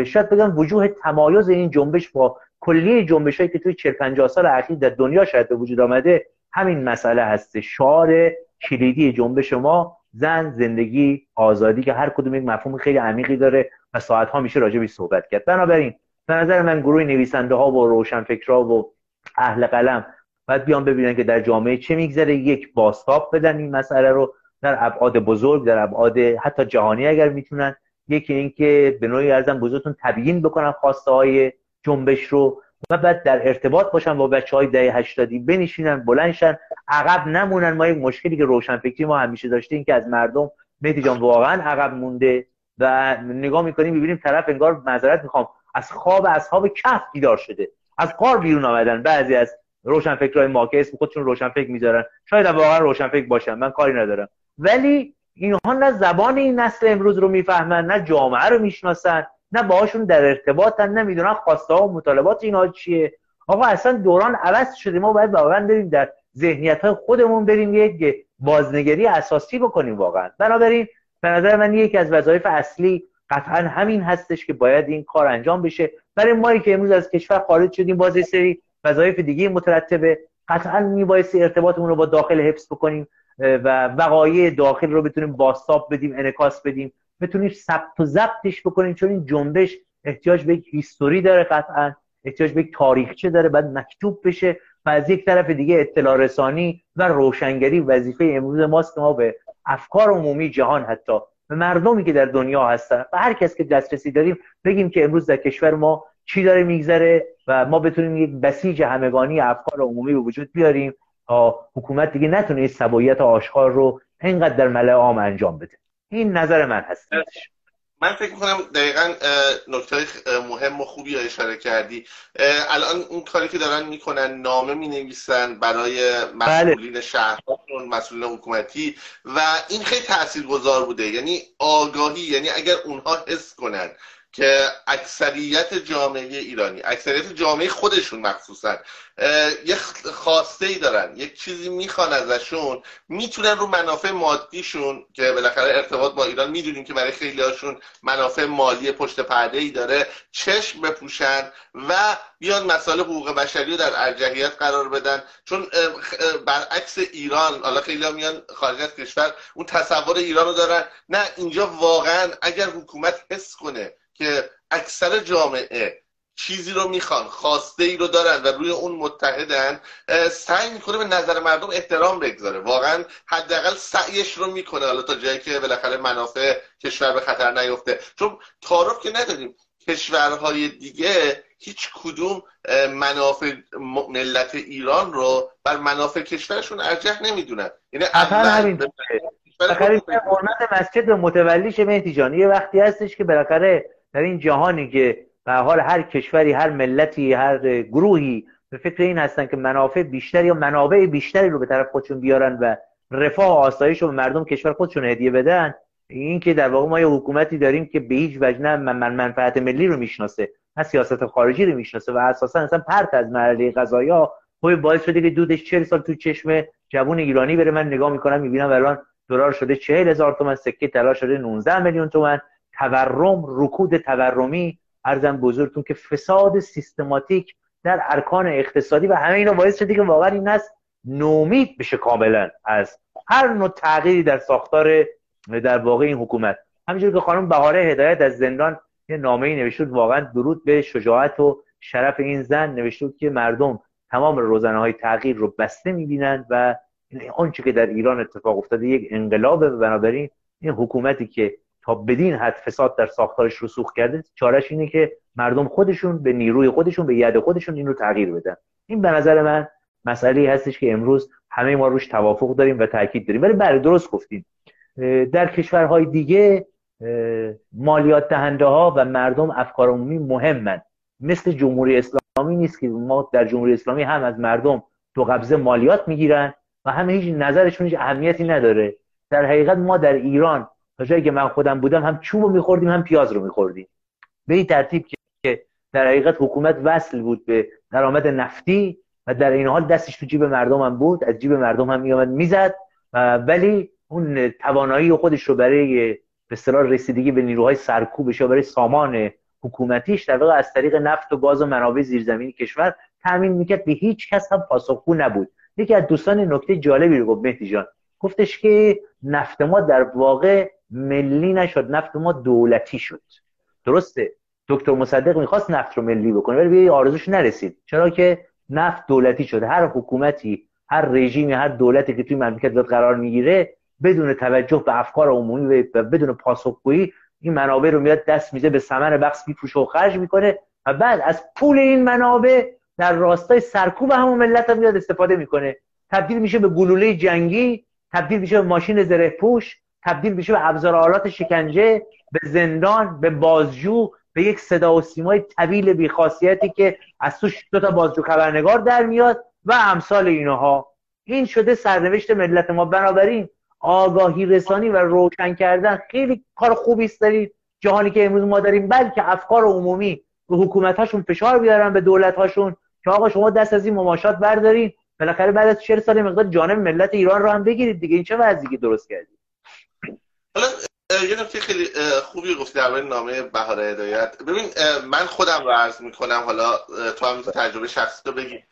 شاید بگم وجوه تمایز این جنبش با کلیه جنبش هایی که توی 40 50 سال اخیر در دنیا شاید به وجود آمده همین مسئله هست. شعار کلیدی جنبش ما زن زندگی آزادی که هر کدوم یک مفهوم خیلی عمیقی داره. و ساعت ها میشه راجع صحبت کرد. بنابراین به نظر من گروه نویسنده ها و روشنفکرها و اهل قلم باید بیان ببینن که در جامعه چه میگذره. یک باستاب بدن این مسئله رو در ابعاد بزرگ در ابعاد حتی جهانی اگر می‌تونن. یکی اینکه به نوعی ارزم بزرگتون تبیین بکنن خواسته های جنبش رو و بعد در ارتباط باشن با بچه های دهه هشتادی بنشینن بلندشن عقب نمونن. ما یک مشکلی که روشنفکری ما همیشه داشتیم که از مردم مهدی جان واقعا عقب مونده. و نگاه می‌کنیم می‌بینیم طرف انگار معذرت می‌خوام. از خواب اصحاب کف بیدار شده. از قار بیرون آمدن. بعضی از روشنفکرهای ما که اسم خودشون روشنفکر می‌ذارن. شاید واقعا روشنفکر باشن. من کاری ندارم. ولی اینها نه زبان این نسل امروز رو می‌فهمن نه جامعه رو می‌شناسن نه باهاشون در ارتباطن نمی‌دونن خواسته ها و مطالبات اینا چیه. آقا اصلا دوران عوض شده. ما باید واقعا بریم در ذهنیت های خودمون بریم یک بازنگری اساسی بکنیم واقعا. بنابراین به نظر من یکی از وظایف اصلی قطعا همین هستش که باید این کار انجام بشه. برای ما که امروز از کشور خارج شدیم باز سری وظایف دیگه مترتبه. قطعا میبایستی ارتباطمون رو با داخل حفظ بکنیم و وقایع داخل رو بتونیم باستاب بدیم انکاس بدیم. بتونیم ثبت و ضبطش بکنیم چون این جنبش احتیاج به یک هیستوری داره قطعا. احتیاج به یک تاریخچه داره باید مکتوب بشه و از یک طرف دیگه اطلاع رسانی و روشنگری وظیفه امروز ماست که ما به افکار عمومی جهان حتی. به مردمی که در دنیا هستن. و هر کس که دسترسی داریم بگیم که امروز در کشور ما چی داره میگذره و ما بتونیم یک بسیج همگانی افکار عمومی به وجود بیاریم تا حکومت دیگه نتونه این سبایت آشکار رو اینقدر در ملع عام انجام بده. این نظر من هست. من فکر می‌کنم دقیقا نکته مهم و خوبی اشاره کردی الان این کاری که دارن می‌کنن نامه می نویسن برای مسئولین بله. شهرشون مسئولین حکومتی و این خیلی تاثیرگذار بوده یعنی آگاهی یعنی اگر اونها حس کنن که اکثریت جامعه ایرانی اکثریت جامعه خودشون مخصوصا یه خواسته ای دارن یک چیزی می‌خوان ازشون می‌تونن رو منافع مادیشون که بالاخره ارتباط با ایران می‌دونیم که برای خیلی هاشون منافع مالی پشت پرده ای داره چشم بپوشن و بیان مسائل حقوق بشری رو در ارجحیت قرار بدن. چون برعکس ایران حالا خیلی ها میان خارج از کشور اون تصور ایران رو دارن. نه اینجا واقعا اگر حکومت حس کنه که اکثر جامعه چیزی رو می‌خوان خواسته ای رو دارن و روی اون متحدن سعی می‌کنه به نظر مردم احترام بگذاره. واقعا حداقل سعیش رو می‌کنه. حالا تا جایی که بالاخره منافع کشور به خطر نیفته. چون تعارف که نداریم. کشورهای دیگه هیچ کدوم منافع ملت ایران رو بر منافع کشورشون ارجح نمی‌دونن. یعنی اول حرمت مسجد به متولیش مهدی جان یه وقتی هستش که بالاخره در این جهانی که به حال هر کشوری هر ملتی هر گروهی به فکر این هستن که منافع بیشتری یا منابع بیشتری رو به طرف خودشون بیارن و رفاه و آسایش رو مردم کشور خودشون هدیه بدن این که در واقع ما یه حکومتی داریم که به هیچ وجه نه من منفعت ملی رو می‌شناسه نه سیاست خارجی رو می‌شناسه و اساسا اصلا پرت از مرحله قضایا خب باعث شده که دودش 40 سال تو چشم جوون ایرانی بره. من نگاه می‌کنم می‌بینم الان دلار شده 40 هزار تومن سکه طلا شده 19 میلیون تومن تورم رکود تورمی. ارزم بزرگتون که فساد سیستماتیک در ارکان اقتصادی و همه اینا باعث شده که واقعا این نسل نومید بشه کاملا از هر نوع تغییری در ساختار در واقع این حکومت. همینجور که خانم بهاره هدایت از زندان یه نامه ای نوشته واقعا درود به شجاعت و شرف این زن. نوشته که مردم تمام روزنه های تغییر رو بسته می‌بینند و آنچه که در ایران اتفاق افتاده یک انقلاب بنابراین این حکومتی که تا بدین حد فساد در ساختارش رسوخ کرده چارش اینه که مردم خودشون به نیروی خودشون به ید خودشون این رو تغییر بدن. این به نظر من مسئله هستش که امروز همه ما روش توافق داریم و تاکید داریم. ولی بله درست گفتیم در کشورهای دیگه مالیات دهنده ها و مردم افکار عمومی مهمن. مثل جمهوری اسلامی نیست که ما در جمهوری اسلامی هم از مردم دو قبضه مالیات می‌گیرن و همه هیچ نظرشون هیچ اهمیتی نداره. در حقیقت ما در ایران تا جایی که من خودم بودم هم چوب رو میخوردیم هم پیاز رو میخوردیم. به این ترتیب که در حقیقت حکومت وصل بود به درآمد نفتی و در این حال دستش تو جیب مردم هم بود. از جیب مردم هم میامد می‌زد. ولی اون توانایی خودش رو برای به اصطلاح رسیدگی به نیروهای سرکوبش یا برای سامان حکومتیش در واقع از طریق نفت و گاز و منابع زیرزمینی کشور تامین می‌کرد. به هیچ کس هم پاسخگو نبود. یکی از دوستان نکته جالبی رو گفت مهدی جان. گفتش که نفت ما در واقع ملی نشد نفت ما دولتی شد. درسته؟ دکتر مصدق می‌خواست نفت رو ملی بکنه ولی به آرزوش نرسید. چرا که نفت دولتی شد. هر حکومتی هر رژیمی هر دولتی که توی مملکت قرار می‌گیره بدون توجه به افکار عمومی و بدون پاسخگویی این منابع رو میاد دست میده به ثمن بخش میفروشه و خرج می‌کنه و بعد از پول این منابع در راستای سرکوب همون ملت هم میاد استفاده می‌کنه. تبدیل میشه به گلوله جنگی تبدیل میشه به ماشین زره پوش تبدیل میشه به ابزار آلات شکنجه به زندان به بازجو به یک صدا و سیمای طویل بیخاصیتی که از توش دو تا بازجو خبرنگار در میاد و امثال اینها. این شده سرنوشت ملت ما. بنابراین آگاهی رسانی و روشن کردن خیلی کار خوبی است. دارید جهانی که امروز ما داریم بلکه افکار عمومی به حکومت هاشون فشار بیارن به دولت هاشون که آقا شما دست از این مماشات بردارید بالاخره بعد از 40 سال مقدار جانب ملت ایران رو هم بگیرید دیگه. این چه وضعی درست کردید؟ حالا یه نکته خیلی خوبی گفتی در نامه بهار هدایت. ببین من خودم رو عرض می‌کنم حالا تو هم تجربه شخصی رو بگی.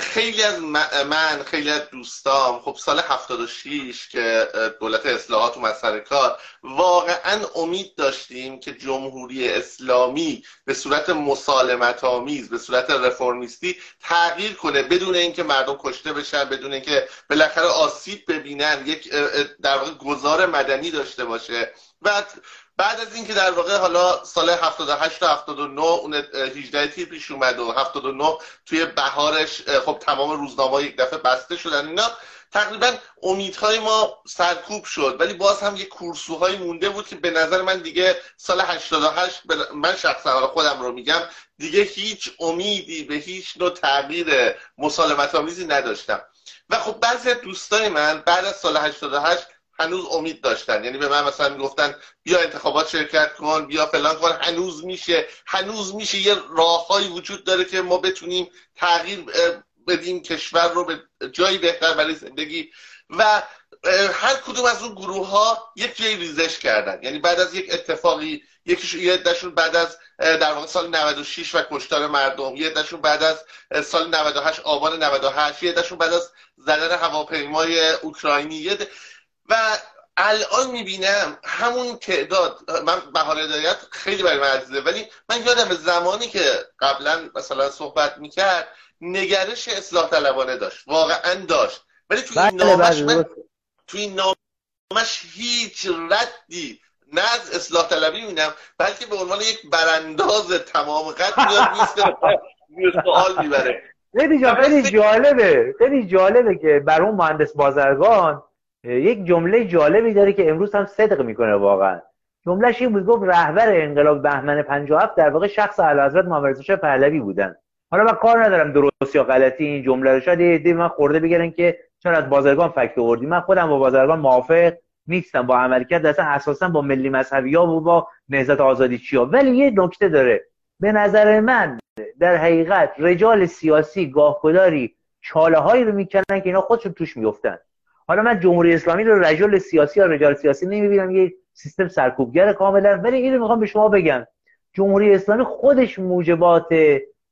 خیلی از من خیلی از دوستام خب سال 76 که دولت اصلاحات و سر کار واقعا امید داشتیم که جمهوری اسلامی به صورت مسالمت آمیز به صورت رفرمیستی تغییر کنه بدون اینکه مردم کشته بشن بدون اینکه بالاخره آسیب ببینن یک در واقع گذار مدنی داشته باشه. و بعد از اینکه در واقع حالا سال 78 تا 79 اون 18 تیر پیش اومد و 79 توی بهارش خب تمام روزنامه یک دفعه بسته شدن اینا تقریبا امیدهای ما سرکوب شد. ولی باز هم یه کورسوهای مونده بود که به نظر من دیگه سال 88 من شخصا خودم رو میگم دیگه هیچ امیدی به هیچ نوع تغییر مسالمت آمیزی نداشتم. و خب بعضی دوستای من بعد از سال 88 هنوز امید داشتن. یعنی به من مثلا می‌گفتن بیا انتخابات شرکت کن بیا فلان کن. هنوز میشه. هنوز میشه. یه راههایی وجود داره که ما بتونیم تغییر بدیم کشور رو به جایی بهتر برای زندگی. و هر کدوم از اون گروه ها یک جایی ریزش کردن. یعنی بعد از یک اتفاقی یکیش یه دشون بعد از در واقع سال 96 و کشتار مردم. یه دشون بعد از سال 98 آبان 98 یه دشون بعد از زدن هواپیمای اوکراینی. و الان می‌بینم همون تعداد من بهار هدایت خیلی برای من عزیزه ولی من یادم زمانی که قبلا مثلا صحبت می‌کرد نگرش اصلاح طلبانه داشت واقعا داشت. ولی توی این بله، نامش بله، من توی این نامش هیچ ردی نه از اصلاح طلبی می‌بینم بلکه به عنوان یک برانداز تمام قد میاد میسته سوال می‌بره. خیلی خیلی جالبه خیلی جالبه که بر اون مهندس بازرگان یک جمله جالبی داره که امروز هم صدق می‌کنه واقعا. جملهش این بود گفت رهبر انقلاب بهمن 57 در واقع شخص اعلیحضرت محمد رضا پهلوی بودن. حالا من کار ندارم درست یا غلطی این جمله رو. شاید یه من خورده بگیرن که چرا از بازرگان فکت آوردی. من خودم با بازرگان موافق نیستم با عملکرد اصلا اساسا با ملی مذهبی ها و با نهضت آزادی چیا. ولی یه نکته داره. به نظر من در حقیقت رجال سیاسی گاهگداری چاله هایی رو می‌کنن که اینا خودشون توش میفتن حالا من جمهوری اسلامی رو رجال سیاسی یا رجال سیاسی نمی‌بینم یه سیستم سرکوبگر کاملا. ولی اینو می‌خوام به شما بگم. جمهوری اسلامی خودش موجبات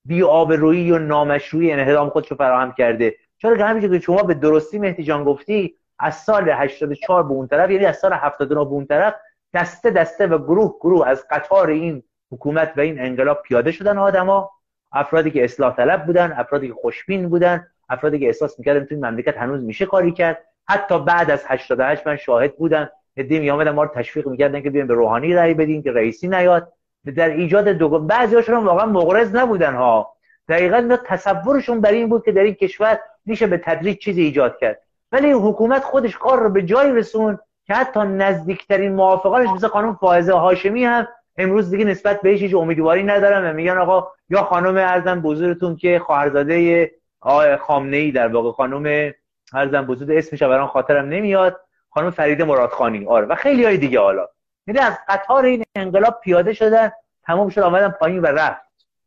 بی آبرویی و نامشروعی انهدام خودش رو فراهم کرده. چرا که همینجور که شما به درستی مهدی جان گفتی از سال 84 به اون طرف یعنی از سال 79 به اون طرف دسته دسته و گروه گروه از قطار این حکومت و این انقلاب پیاده شدن آدما. افرادی که اصلاح طلب بودن افرادی که خوشبین بودن افرادی که احساس می‌کردن تو مملکت هنوز میشه کاری کرد. حتی بعد از 88 من شاهد بودم. عده می آمدن ما رو تشویق می‌کردن که بیایم به روحانی رأی بدیم که رئیسی نیاد. در ایجاد دو بعضیاشون واقعا مغرض نبودن ها. دقیقا تصورشون بر این بود که در این کشور میشه به تدریج چیزی ایجاد کرد. ولی حکومت خودش کار رو به جایی رسون که حتی نزدیکترین موافقانش مثل خانم فائزه هاشمی هم امروز دیگه نسبت بهش هیچ امیدواری ندارن و میگن آقا یا خانم ارزم بزرگتون که خواهرزاده خامنه ای در واقع خانم ارزم بزرگ اسمش برام خاطرم نمیاد. خانم فرید مرادخانی. آره. و خیلی های دیگه حالا. یعنی از قطار این انقلاب پیاده شدن تمام شد آمدن پایین و رفت.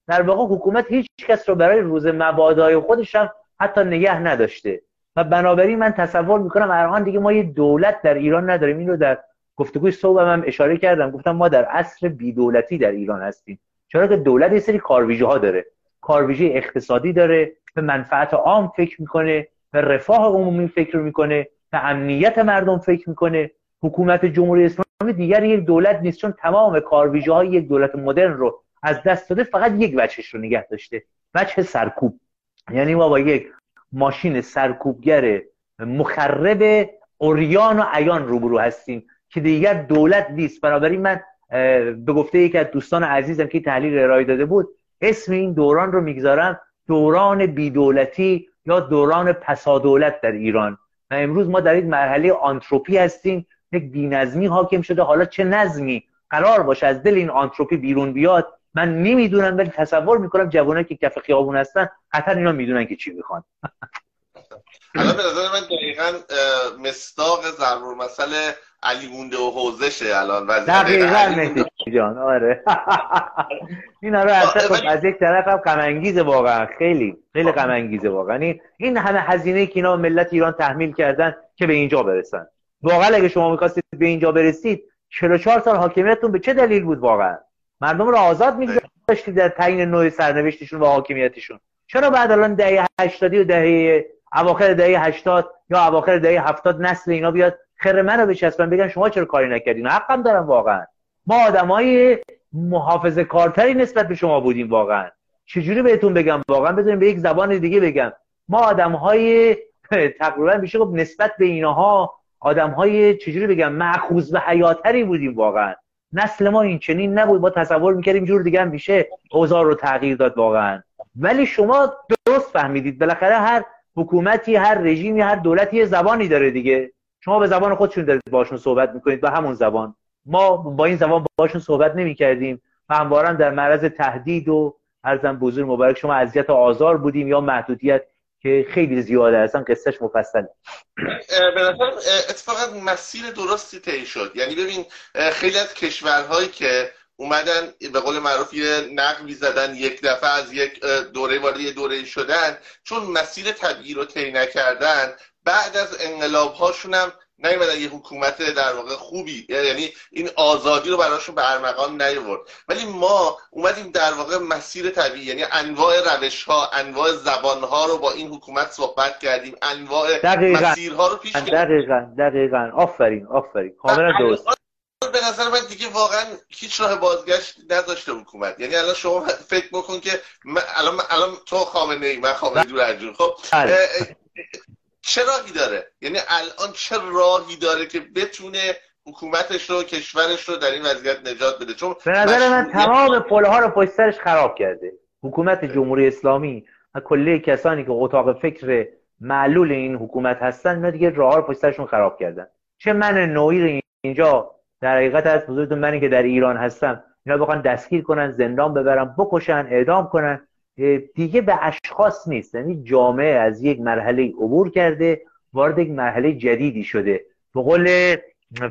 در واقع حکومت هیچ کس رو برای روز مبادای خودش هم حتی نگه نداشته. و بنابراین من تصور می‌کنم الان دیگه ما یه دولت در ایران نداریم. این رو در گفتگوی صبح هم اشاره کردم. گفتم ما در عصر بیدولتی در ایران هستیم. چرا که دولت یه سری کارویژه ها داره. کارویژه اقتصادی داره به منفعت عام فکر می‌کنه. به رفاه عمومی فکر می‌کنه به امنیت مردم فکر می‌کنه. حکومت جمهوری اسلامی دیگر یک دولت نیست چون تمام کارویژه های یک دولت مدرن رو از دست داده فقط یک وجهش رو نگه داشته وجه سرکوب. یعنی ما با یک ماشین سرکوبگر مخرب اوریان و عیان روبرو هستیم که دیگر دولت نیست. بنابراین من به گفته یکی از دوستان عزیزم که تحلیل ارائه داده بود اسم این دوران رو می‌گذارم دوران بیدولتی یا دوران پسادولت در ایران. و امروز ما در یک مرحله آنتروپی هستیم. یک بینظمی حاکم شده. حالا چه نظمی قرار باشه از دل این آنتروپی بیرون بیاد؟ من نمی‌دونم ولی تصور می‌کنم جوانایی که کف خیابون هستن قطعا اینا می‌دونن که چی می‌خوان. الان به نظر من دقیقا مستاق ضرور مسئله علی مونده و حوزشه الان دقیقا مهدی جان؟ آره. این رو اصلا از یک طرف هم غم واقعا. خیلی خیلی غم واقعا. این همه هزینه که اینا ملت ایران تحمیل کردن که به اینجا برسن. واقعا اگه شما می‌خواستید به اینجا برسید 44 سال حاکمیتتون به چه دلیل بود واقعا؟ مردم رو آزاد میگذاشتید در تعیین نوع سرنوشتشون و حاکمیتشون. چرا بعد الان دهه 80 و دهه اواخر دهه 80 یا اواخر دهه 70 نسل اینا بیاد خیر منو بچسبن بگن شما چرا کاری نکردین؟ حقم دارم واقعا. ما آدمای محافظه کارتری نسبت به شما بودیم واقعا. چجوری بهتون بگم؟ واقعا بذاریم به یک زبان دیگه بگم. ما آدم های تقریبا میشه گفت نسبت به اینها آدم های چجوری بگم؟ معخوض به حیاتری بودیم واقعا. نسل ما این چنین نبود. ما تصور می‌کردیم جور دیگه هم میشه اوضاع رو تغییر داد واقعا. ولی شما درست فهمیدید. بالاخره هر حکومتی هر رژیمی هر دولتی زبانی داره دیگه. شما به زبان خودشون دارید باشون صحبت می‌کنید با همون زبان. ما با این زبان باشون صحبت نمی‌کردیم. و هموارا در معرض تهدید و ارزم بزرگ مبارک شما اذیت آزار بودیم یا محدودیت که خیلی زیاده اصلا قصهش مفصله. به نظر اتفاقا مسیر درستی طی شد. یعنی ببین خیلی از کشورهایی که اومدن به قول معروف یه نقبی زدن یک دفعه از یک دوره وارد یه دوره شدن چون مسیر طبیعی رو طی نکردن بعد از انقلاب هاشون هم نیومدن یه حکومت در واقع خوبی یعنی این آزادی رو براشون به ارمغان نیورد ولی ما اومدیم در واقع مسیر طبیعی یعنی انواع روش ها انواع زبان ها رو با این حکومت صحبت کردیم. انواع دقیقا. مسیرها رو پیش دقیقا دقیقا. آفرین آفرین. کاملا درست. به نظر من دیگه واقعا هیچ راه بازگشت نداشته حکومت. یعنی الان شما فکر بکن که الان الان تو خامنه ای من خامنه دور خب بله. چه راهی داره. یعنی الان چه راهی داره که بتونه حکومتش رو کشورش رو در این وضعیت نجات بده؟ چون به نظر من تمام پلها رو پشت سرش خراب کرده. حکومت جمهوری اسلامی و کلی کسانی که اتاق فکر معلول این حکومت هستن اینا دیگه راه رو پشت سرشون خراب کردن. چه من نوعی اینجا در حقیقت از بزرگتون منی که در ایران هستم اینا بخوان دستگیر کنن زندان ببرن بکشن اعدام کنن. دیگه به اشخاص نیست. یعنی جامعه از یک مرحله عبور کرده وارد یک مرحله جدیدی شده. به قول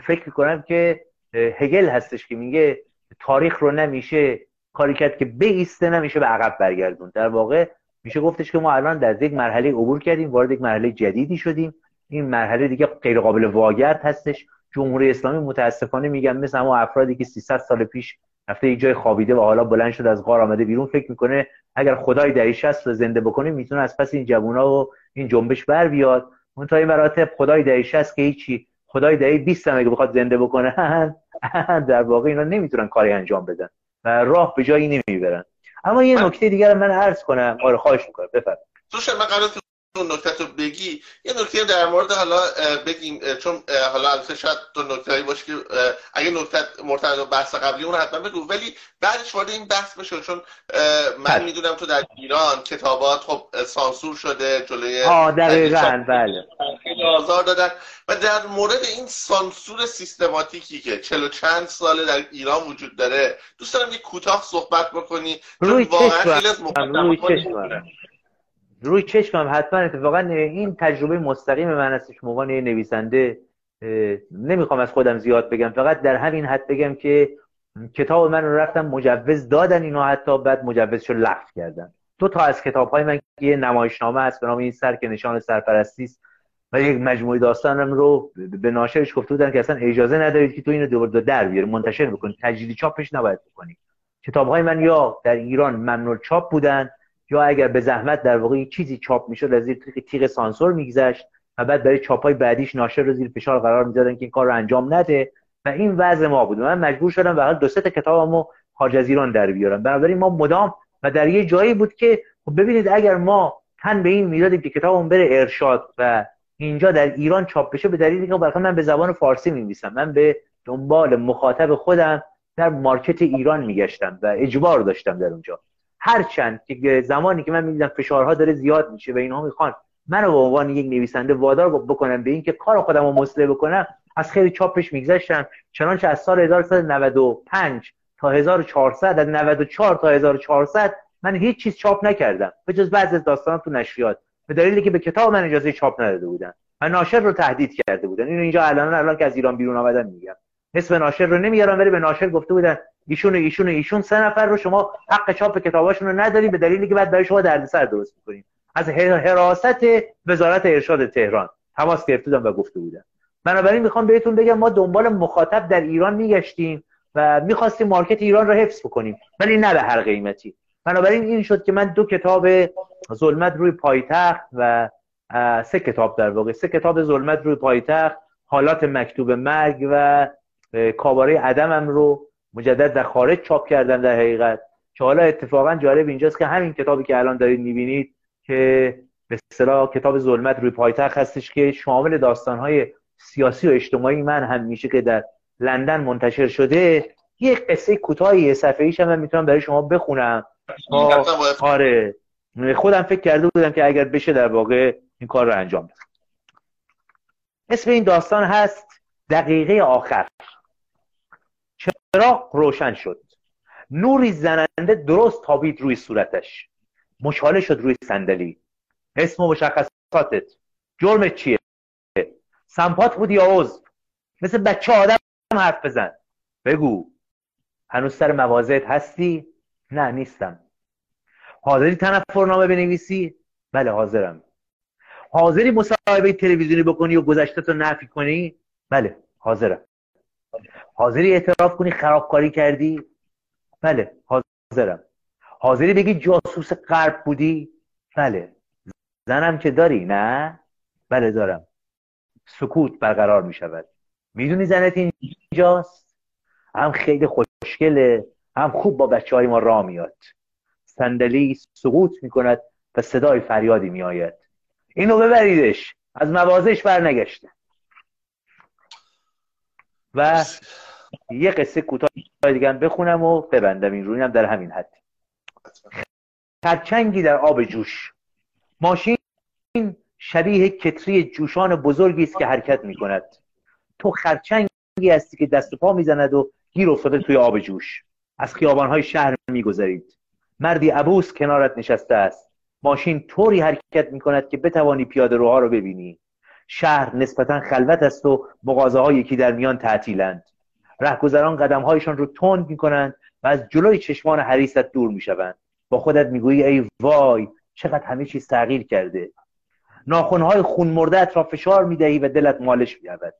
فکر کنم که هگل هستش که میگه تاریخ رو نمیشه کاری کرد که بیسته نمیشه به عقب برگردون در واقع میشه گفتش که ما الان در یک مرحله عبور کردیم وارد یک مرحله جدیدی شدیم. این مرحله دیگه غیر قابل واگرد هستش. جمهوری اسلامی متاسفانه میگم مثل همون افرادی که 300 سال پیش رفته یک جای خوابیده و حالا بلند شد از غار آمده بیرون. فکر می‌کنه اگر خدای دریش هست و زنده بکنه می‌تونه از پس این جوونا و این جنبش بر بیاد. اون تا این مراتب خدای دریش هست که هیچی. خدای دهی 20 هم اگه بخواد زنده بکنه. در واقع اینا نمی‌تونن کاری انجام بدن و راه به جایی نمی‌برن. اما یه نکته دیگر من عرض کنم. آره خواهش می‌کنم. بفرمایید. من قبل اون نکته رو بگی یه نکته در مورد حالا بگیم چون حالا البته شاید دو نکته باشه که اگه نکته مرتبط با بحث قبلی اون حتما بگو. ولی بعدش وارد این بحث بشه چون من بله. می‌دونم تو در ایران کتابات خب سانسور شده جلوی آه دقیقاً بله. آزار دادن. و در مورد این سانسور سیستماتیکی که چلو چند ساله در ایران وجود داره دوست دارم یه کوتاه صحبت بکنی چشم روی چشم روی چشمم حتما اتفاقا این تجربه مستقیم من هستش عنوان نویسنده نمی‌خوام از خودم زیاد بگم فقط در همین حد بگم که کتاب من رفتم مجوز دادن اینو حتی بعد مجوزش رو لغو کردن. دو تا از کتاب های من که یه نمایشنامه هست به نام این سر که نشان سرپرستی است و یک مجموعه داستانم رو به ناشرش گفته بودن که اصلا اجازه ندارید که تو اینو دوباره در بیاری منتشر بکنید. تجدید چاپش نباید بکنید. کتاب های من یا در ایران ممنوع چاپ بودن یا اگر به زحمت در واقع چیزی چاپ می‌شد از زیر تیغ سانسور میگذشت و بعد برای چاپ های بعدیش ناشر رو زیر فشار قرار می‌دادن که این کار رو انجام نده و این وضع ما بود. من مجبور شدم واقعا دو سه تا کتابمو خارج از ایران در بیارم. بنابراین ما مدام و در یه جایی بود که خب ببینید اگر ما تن به این می‌دادیم که کتابمون بره ارشاد و اینجا در ایران چاپ بشه به دلیلی که برخلاف من به زبان فارسی می‌نویسم. من به دنبال مخاطب خودم در مارکت ایران میگشتم و اجبار داشتم در اونجا. هرچند که زمانی که من می‌دیدم فشارها داره زیاد میشه و اینها می‌خوان منو به عنوان یک نویسنده وادار بکنم به اینکه کار خودم رو مصلح بکنم از خیلی چاپش میگذشتم. چنانچه از سال 1395 تا 1400 از 94 تا 1400 من هیچ چیز چاپ نکردم. به جز بعضی از داستانم تو نشریات. به دلیلی که به کتاب من اجازه چاپ نداده بودن. و ناشر رو تهدید کرده بودن. اینو اینجا الان الان که از ایران بیرون آمدن میگم. اسم ناشر رو نمیارم ولی به ناشر گفته بودن ایشون و ایشون و ایشون سه نفر رو شما حق چاپ کتاباشون رو نداریم به دلیلی که بعد برای شما دردسر درست می‌کنیم. از حراست وزارت ارشاد تهران. تماس گرفته و گفته بودن بنابراین می‌خوام بهتون بگم ما دنبال مخاطب در ایران میگشتیم و می‌خواستیم مارکت ایران رو حفظ بکنیم ولی نه به هر قیمتی. بنابراین این شد که من دو کتاب ظلمت روی پایتخت و سه کتاب در واقع. سه کتاب ظلمت روی پایتخت حالات مکتوب مرگ و کاباره عدمم رو مجدد در خارج چاپ کردن در حقیقت. که حالا اتفاقا جالب اینجاست که همین کتابی که الان دارید می‌بینید که به اصطلاح کتاب ظلمت روی پایتخت هستش که شامل داستانهای سیاسی و اجتماعی من هم میشه که در لندن منتشر شده یه قصه کوتاهی یه صفحه ایش من می‌تونم برای شما بخونم. آره. خودم فکر کرده بودم که اگر بشه در واقع این کار رو انجام بدم. اسم این داستان هست دقیقه آخر. چراغ روشن شد؟ نوری زننده درست تابید روی صورتش. مشاله شد روی صندلی. اسم و مشخصاتت. جرمت چیه؟ سمپات بودی یا عضو؟ مثل بچه آدم حرف بزن. بگو. هنوز سر موازت هستی؟ نه نیستم. حاضری تنفرنامه بنویسی؟ بله حاضرم. حاضری مصاحبه تلویزیونی بکنی و گذشته تو نفی کنی؟ بله حاضرم. حاضری اعتراف کنی خرابکاری کردی؟ بله حاضرم. حاضری بگی جاسوس غرب بودی؟ بله. زنم که داری نه؟ بله دارم. سکوت برقرار می شود می‌دونی زنت اینجاست؟ هم خیلی خوشگله هم خوب با بچه های ما را میاد. صندلی سقوط می کند و صدای فریادی می آید اینو ببریدش. از موازش برنگشته. و یه قصه کوتاه دیگه بخونم و ببندم این رو. در همین حد. خرچنگی در آب جوش. ماشین شبیه کتری جوشان بزرگی است که حرکت می کند تو خرچنگی هستی که دست و پا می‌زند و گیر افتاده توی آب جوش. از خیابانهای شهر میگذرید. مردی عبوس کنارت نشسته است. ماشین طوری حرکت می کند که بتوانی پیاده روها رو ببینی. شهر نسبتا خلوت است و مغازه ها یکی در میان تعطیلند. رهگذران قدم هایشان رو تند می کنند و از جلوی چشمان حریست دور می شوند با خودت می‌گویی ای وای چقدر همه چیز تغییر کرده. ناخونهای خون مردت را فشار می‌دهی و دلت مالش می‌رود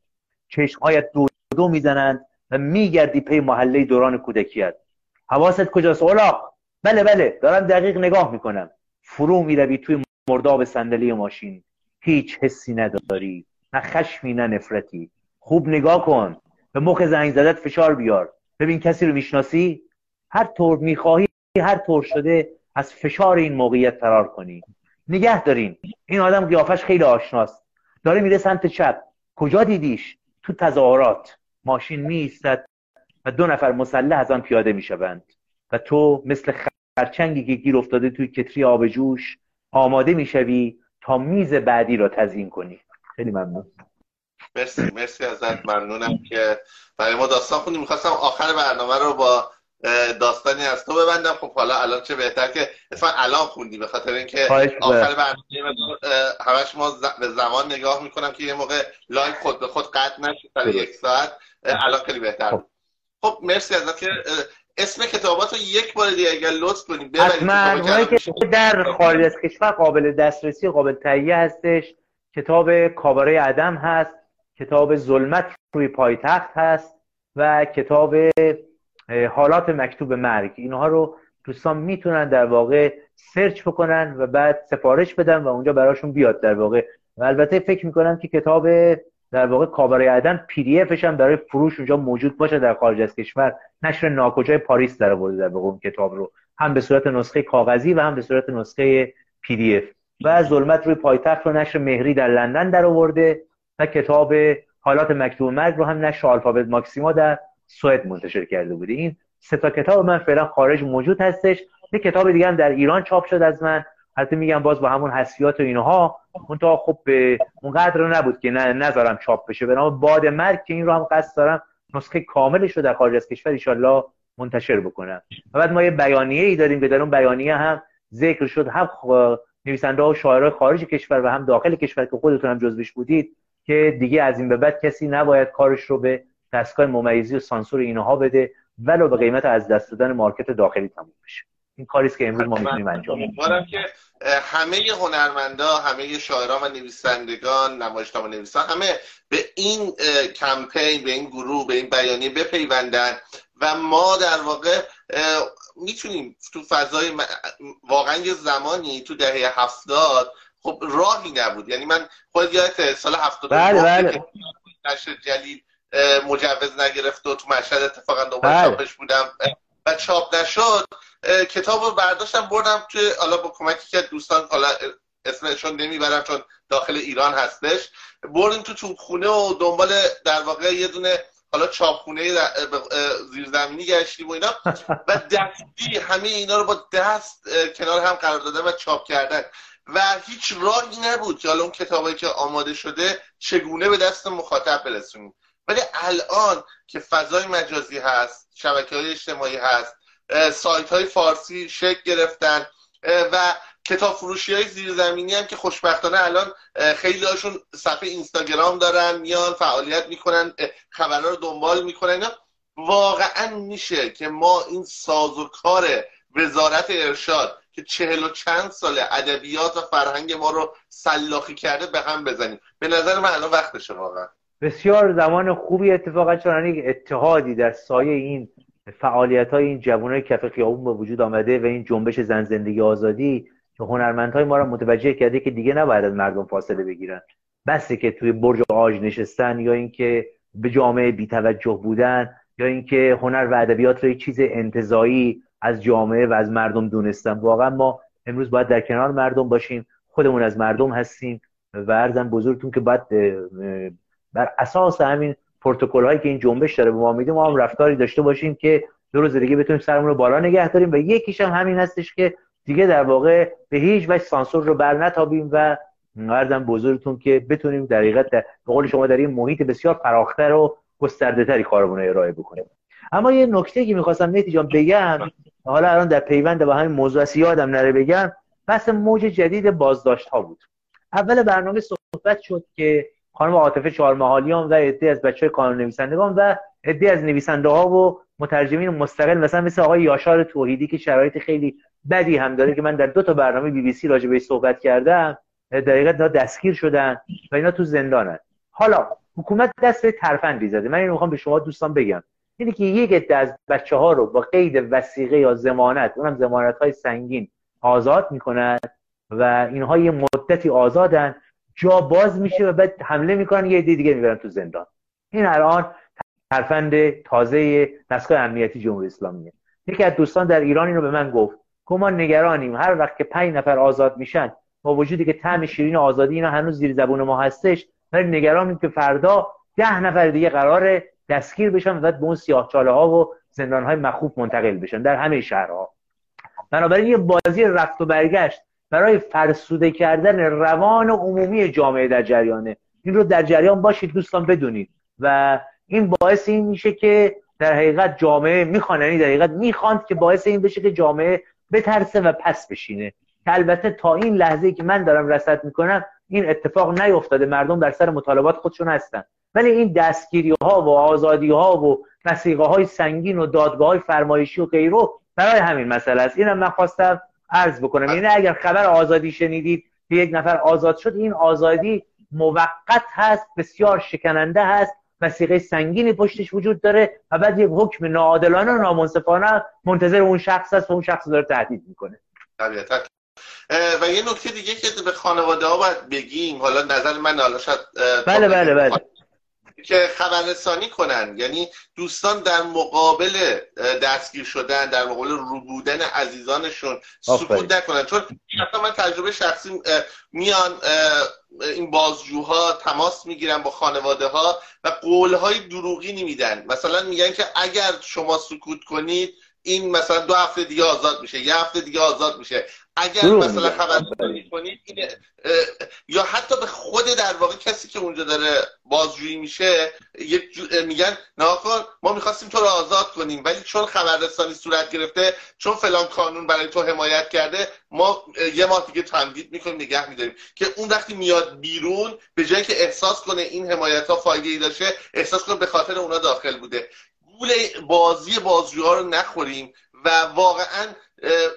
چشمهایت دو دو می‌زنند و میگردی پی محله دوران کودکیت حواست کجاست اولاق بله بله دارم دقیق نگاه می‌کنم. فرو می‌روی توی مرداب صندلی ماشین. هیچ حسی نداری نه خشمی نه نفرتی. خوب نگاه کن به مخ زنگ زدت فشار بیار. ببین کسی رو می‌شناسی؟ هر طور می‌خواهی هر طور شده از فشار این موقعیت فرار کنی. نگه دارین این آدم قیافش خیلی آشناست. داره میره سمت چپ. کجا دیدیش؟ تو تظاهرات. ماشین میایستد و دو نفر مسلح از آن پیاده می‌شوند. و تو مثل خرچنگی که گیر افتاده توی کتری آب جوش آماده می‌شوی تا میز بعدی را تزیین کنی. خیلی ممنون. مرسی مرسی ازت. ممنونم که برای ما داستان خوندی. می‌خواستم آخر برنامه رو با داستانی از تو ببندم. خب حالا الان چه بهتر که اصلا الان خوندی به خاطر اینکه آخر برنامه همش ما به زمان نگاه می‌کنم که یه موقع live خود به خود قطع نشه تا یک ساعت. الان خیلی بهتر. خب, خب مرسی ازت که اسم کتابات رو یک بار دیگه اگر لطف کنیم ببرید که در خارج از کشور قابل دسترسی قابل تهیه هستش کتاب کاباره عدم هست کتاب ظلمت روی پایتخت هست و کتاب حالات مکتوب مرگ. اینها رو دوستان می‌تونن در واقع search بکنن و بعد سفارش بدن و اونجا براشون بیاد در واقع. و البته فکر می‌کنم که کتاب در واقع کاباره عدم PDF ش هم برای فروش اونجا موجود باشه در خارج از کشور. نشر ناکجای پاریس در آورده در واقع کتاب رو. هم به صورت نسخه کاغذی و هم به صورت نسخه پی دی اف و ظلمت روی پایتخت رو نشر مهری در لندن در آورده و کتاب حالات مکتوب مرگ رو هم نشر آلفابت ماکسیما در سوئد منتشر کرده بوده. این سه تا کتاب من فعلا خارج موجود هستش. یه کتاب دیگه هم در ایران چاپ شد از من. البته میگم باز با همون حسیات و اینها تا خب به اون قدر نبود که نذارم چاپ بشه. به نام باد مرگ که این رو هم قصد دارم نسخه کاملش رو در خارج از کشور ان منتشر بکنم. بعد ما یه بیانیه ای داریم که در اون بیانیه هم ذکر شد هم نویسنده و شاعرای خارج کشور و هم داخل کشور که خودتون هم جزوش بودید که دیگه از این به بعد کسی نباید کارش رو به دستگاه ممیزی و سانسور اینها بده ولو به قیمت از دست دادن مارکت داخلی تموم بشه. این کاری که امروز ما می‌تونیم انجام بدیم که همه هنرمندا همه شاعران و نویسندگان نمایشنامه نویسان همه به این کمپین به این گروه به این بیانیه بپیوندن و ما در واقع می‌تونیم تو فضای واقعا یه زمانی تو دهه هفتاد خب راهی نبود یعنی من خود یادت سال هفتاد بله بله. نشر جلیل مجوز نگرفت و تو مشهد اتفاقا دوباره بله. چاپش بودم و چاپ نشد کتاب رو برداشتم بردم توی حالا با کمکی که دوستان حالا اسمشون نمی‌برم چون داخل ایران هستش بردیم تو توپخونه و دنبال در واقع یه دونه حالا چاپخونه زیرزمینی گشتیم و اینا. و دستی همه اینا رو با دست کنار هم قرار دادن و چاپ کردن. و هیچ راهی نبود که حالا اون کتابایی که آماده شده چگونه به دست مخاطب برسونیم. ولی الان که فضای مجازی هست شبکه های اجتماعی هست سایت های فارسی شکل گرفتن و کتاب فروشی های زیرزمینی هم که خوشبختانه الان خیلی هاشون صفحه اینستاگرام دارن میان فعالیت می‌کنن خبرها رو دنبال می‌کنن. واقعا میشه که ما این سازوکار وزارت ارشاد که چهل و چند سال ادبیات و فرهنگ ما رو سلاخی کرده به هم بزنیم. به نظر من الان وقتشه واقعا. بسیار زمان خوبی اتفاقا چون یک اتحادی در سایه این فعالیت های این جوانای کف خیابون به وجود آمده و این جنبش زن زندگی آزادی که هنرمندهای ما را متوجه کرده که دیگه نباید از مردم فاصله بگیرن. بسه که توی برج آج نشستن یا اینکه به جامعه بیتوجه بودن یا اینکه هنر و ادبیات رو چیز انتظایی از جامعه و از مردم دونستن. واقعا ما امروز باید در کنار مردم باشیم خودمون از مردم هستیم و ارزم بزرگتون که باید بر اساس همین پروتکل هایی که این جنبش داره به ما میده ما هم رفتاری داشته باشیم که دو روز دیگه بتونیم سرمون رو بالا نگه داریم و یکیش هم همین هستش که دیگه در واقع به هیچ وجه سانسور رو بر نتابیم و ارزم بزرگتون که بتونیم در حقیقت به قول شما در این محیط بسیار فراختر و گسترده تری کارمون ارائه بکنیم. اما یه نکته که می‌خواستم مهدی جان بگم حالا الان در پیوند با همین موضوع یادم نره بگم بحث موج جدید بازداشت ها بود. اول برنامه صحبت شد که خانم عاطفه چهارمحالیان و عده از بچه های کانون نویسندگان و عده از نویسنده ها و مترجمین مستقل مثلا مثل آقای یاشار توحیدی که شرایط خیلی بدی هم داره که من در دو تا برنامه بی بی سی راجع به صحبت کردم در حقیقت دستگیر شدن و اینا تو زندانن. حالا حکومت دست ترفندی زده. من اینو می‌خوام به شما دوستان بگم. اینه که یک عده از بچه ها رو با قید وسیقه یا زمانت اونم زمانت های سنگین آزاد می‌کنن و اینها یه مدتی آزادن جا باز میشه و بعد حمله می‌کنن یه عده دیگه می‌برن تو زندان. این الان ترفند تازه دستگاه امنیتی جمهوری اسلامیه. یکی از دوستان در ایران اینو به من گفت. که ما نگرانیم. هر وقت که پنج نفر آزاد میشن با وجودی که طعم شیرین آزادی اینا هنوز زیر زبون ما هستش ولی نگرانیم که فردا ده نفر دیگه قرار دستگیر بشن و بعد به اون سیاهچاله ها و زندان های مخوف منتقل بشن در همه شهرها. بنابراین یه بازی رفت و برگشت. برای فرسوده کردن روان عمومی جامعه در جریانه. این رو در جریان باشید دوستان بدونید. و این باعث این میشه که در حقیقت جامعه می‌خوان یعنی در حقیقت می‌خواند که باعث این بشه که جامعه بترسه و پس بشینه. که البته تا این لحظه که من دارم رسد می‌کنم این اتفاق نیفتاده. مردم در سر مطالبات خودشون هستن. ولی این دستگیری ها و آزادی ها و مسیقه های سنگین و دادگاه های فرمایشی و غیره برای همین مسئله است. اینم من خواستم عرض بکنم. یعنی اگر خبر آزادی شنیدید که یک نفر آزاد شد این آزادی موقت هست بسیار شکننده هست وسیقه سنگینی پشتش وجود داره و بعد یک حکم ناعادلانه و نامنصفانه منتظر اون شخص هست و اون شخص داره تهدید می‌کنه. طبیعتا. و یه نکته دیگه که به خانواده ها باید بگیم حالا نظر من حالا شاید بله بله بله. که خبررسانی کنن. یعنی دوستان در مقابل دستگیر شدن در مقابل رو بودن عزیزانشون سکوت نکنن. چون حتی من تجربه شخصی میان این بازجوها تماس می‌گیرن با خانواده ها و قولهای دروغی نمیدن. مثلا میگن که اگر شما سکوت کنید این مثلا دو هفته دیگه آزاد میشه یه هفته دیگه آزاد میشه. اگر مثلا خبررسانی کنید یا حتی به خود در واقع کسی که اونجا داره بازجویی میشه میگن ناکن ما می‌خواستیم تو رو آزاد کنیم ولی چون خبررسانی صورت گرفته چون فلان قانون برای تو حمایت کرده ما یه ماه دیگه تمدید می‌کنیم نگه میداریم. که اون وقتی میاد بیرون به جایی که احساس کنه این حمایت ها فایده ای داشته احساس کنه به خاطر اونا داخل بوده. گول بازی بازجوها رو نخوریم و واقعا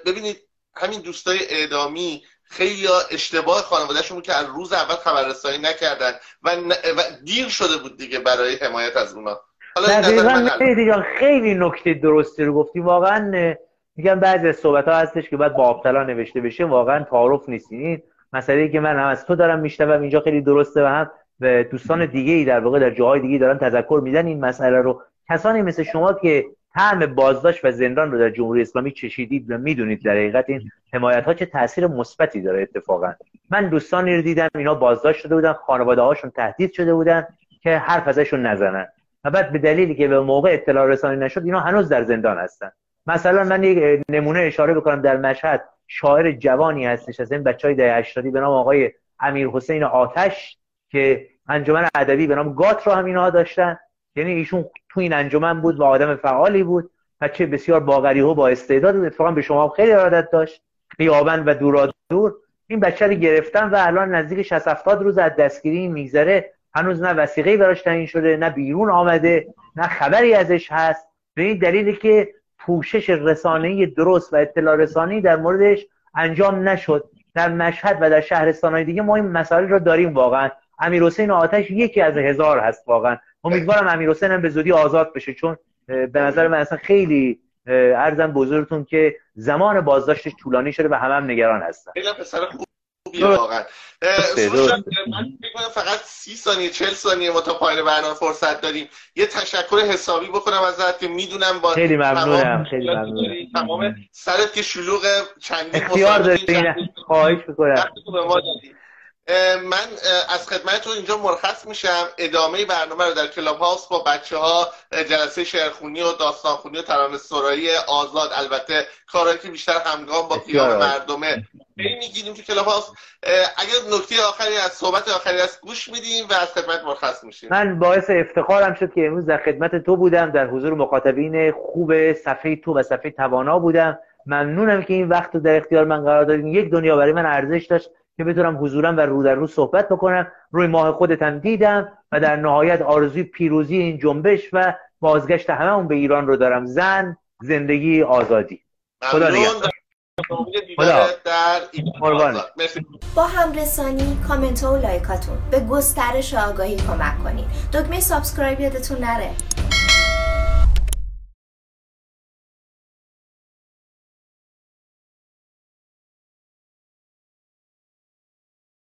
ببینید همین دوستای اعدامی خیلی اشتباه خانوادهشون بود که از روز اول خبررسانی نکردن و, و دیر شده بود دیگه برای حمایت از اونا. حالا خیلی نکته درستی رو گفتی. واقعا میگم بعضی صحبت ها هستش که باید با ابتلا نوشته بشه واقعا تعارف نیست. این مسئله که من هم از تو دارم میشنوم اینجا خیلی درسته و هم به دوستان دیگه ای در واقع در جاهای دیگه دارن تذکر میدن این مسئله رو. کسانی مثل شما که طعم بازداشت و زندان رو در جمهوری اسلامی چشیدید و می‌دونید در حقیقت این حمایت ها چه تاثیر مثبتی داره اتفاقا. من دوستانی رو دیدم اینا بازداشت شده بودن خانواده هاشون تهدید شده بودن که حرف ازشون نزنن. و بعد به دلیلی که به موقع اطلاع رسانی نشد اینا هنوز در زندان هستن. مثلا من یک نمونه اشاره بکنم در مشهد. شاعر جوانی هستش از این بچهای دهه 80 به نام آقای امیر حسین آتش که انجمن ادبی به نام گات رو هم اینها داشتن. یعنی ایشون تو این انجمن بود و آدم فعالی بود بچه بسیار باغری و با استعداد بود. اتفاقا به شما خیلی ارادت داشت. قیابن و دورا دور. این بچه رو گرفتن و الان نزدیک 60 70 روز از دستگیری میگذره. هنوز نه وسیقه براش تعیین شده نه بیرون آمده نه خبری ازش هست. به این دلیلی که پوشش رسانه‌ای درست و اطلاع رسانی در موردش انجام نشد. در مشهد و در شهرستانهای دیگه ما این مسائل رو داریم واقعا. امیر حسین آتش یکی از هزار هست واقعا. امیدوارم امیر حسین هم به زودی آزاد بشه چون به نظر من اصلا خیلی ارزم بزرگتون که زمان بازداشتش طولانی شده و همه هم نگران هستن. خیلی پسر خوبیه واقعا. من فقط سی ثانیه چل ثانیه ما تا پایان برنامه فرصت داریم. یه تشکر حسابی بکنم ازت که می‌دونم با خیلی ممنونم خیلی ممنونم. تمام سرت که شلوغ چندین اختیار داری خواهش می‌کنم. من از خدمتتون اینجا مرخص میشم. ادامه برنامه رو در کلاب هاوس با بچه ها جلسه شعرخونی و داستانخونی و ترانه سرایی آزاد البته کارهایی که بیشتر همگام با قیام مردمه. می‌گیریم تو کلاب هاوس. اگر نکته آخری از صحبت آخری از گوش میدیم و از خدمت مرخص میشیم. من باعث افتخارم شد که امروز در خدمت تو بودم در حضور مخاطبین خوب صفحه تو و صفحه توانا بودم. ممنونم که این وقت رو در اختیار من قرار دادین. یک دنیا برای من ارزش داشت. که بتونم حضورم و رو در رو صحبت بکنم. روی ماه خودتم دیدم و در نهایت آرزوی پیروزی این جنبش و بازگشت هممون به ایران رو دارم. زن زندگی آزادی. خدا نگهدار. با همرسانی کامنت و like اتون. به گسترش آگاهی کمک کنید. دکمه subscribe یادتون نره.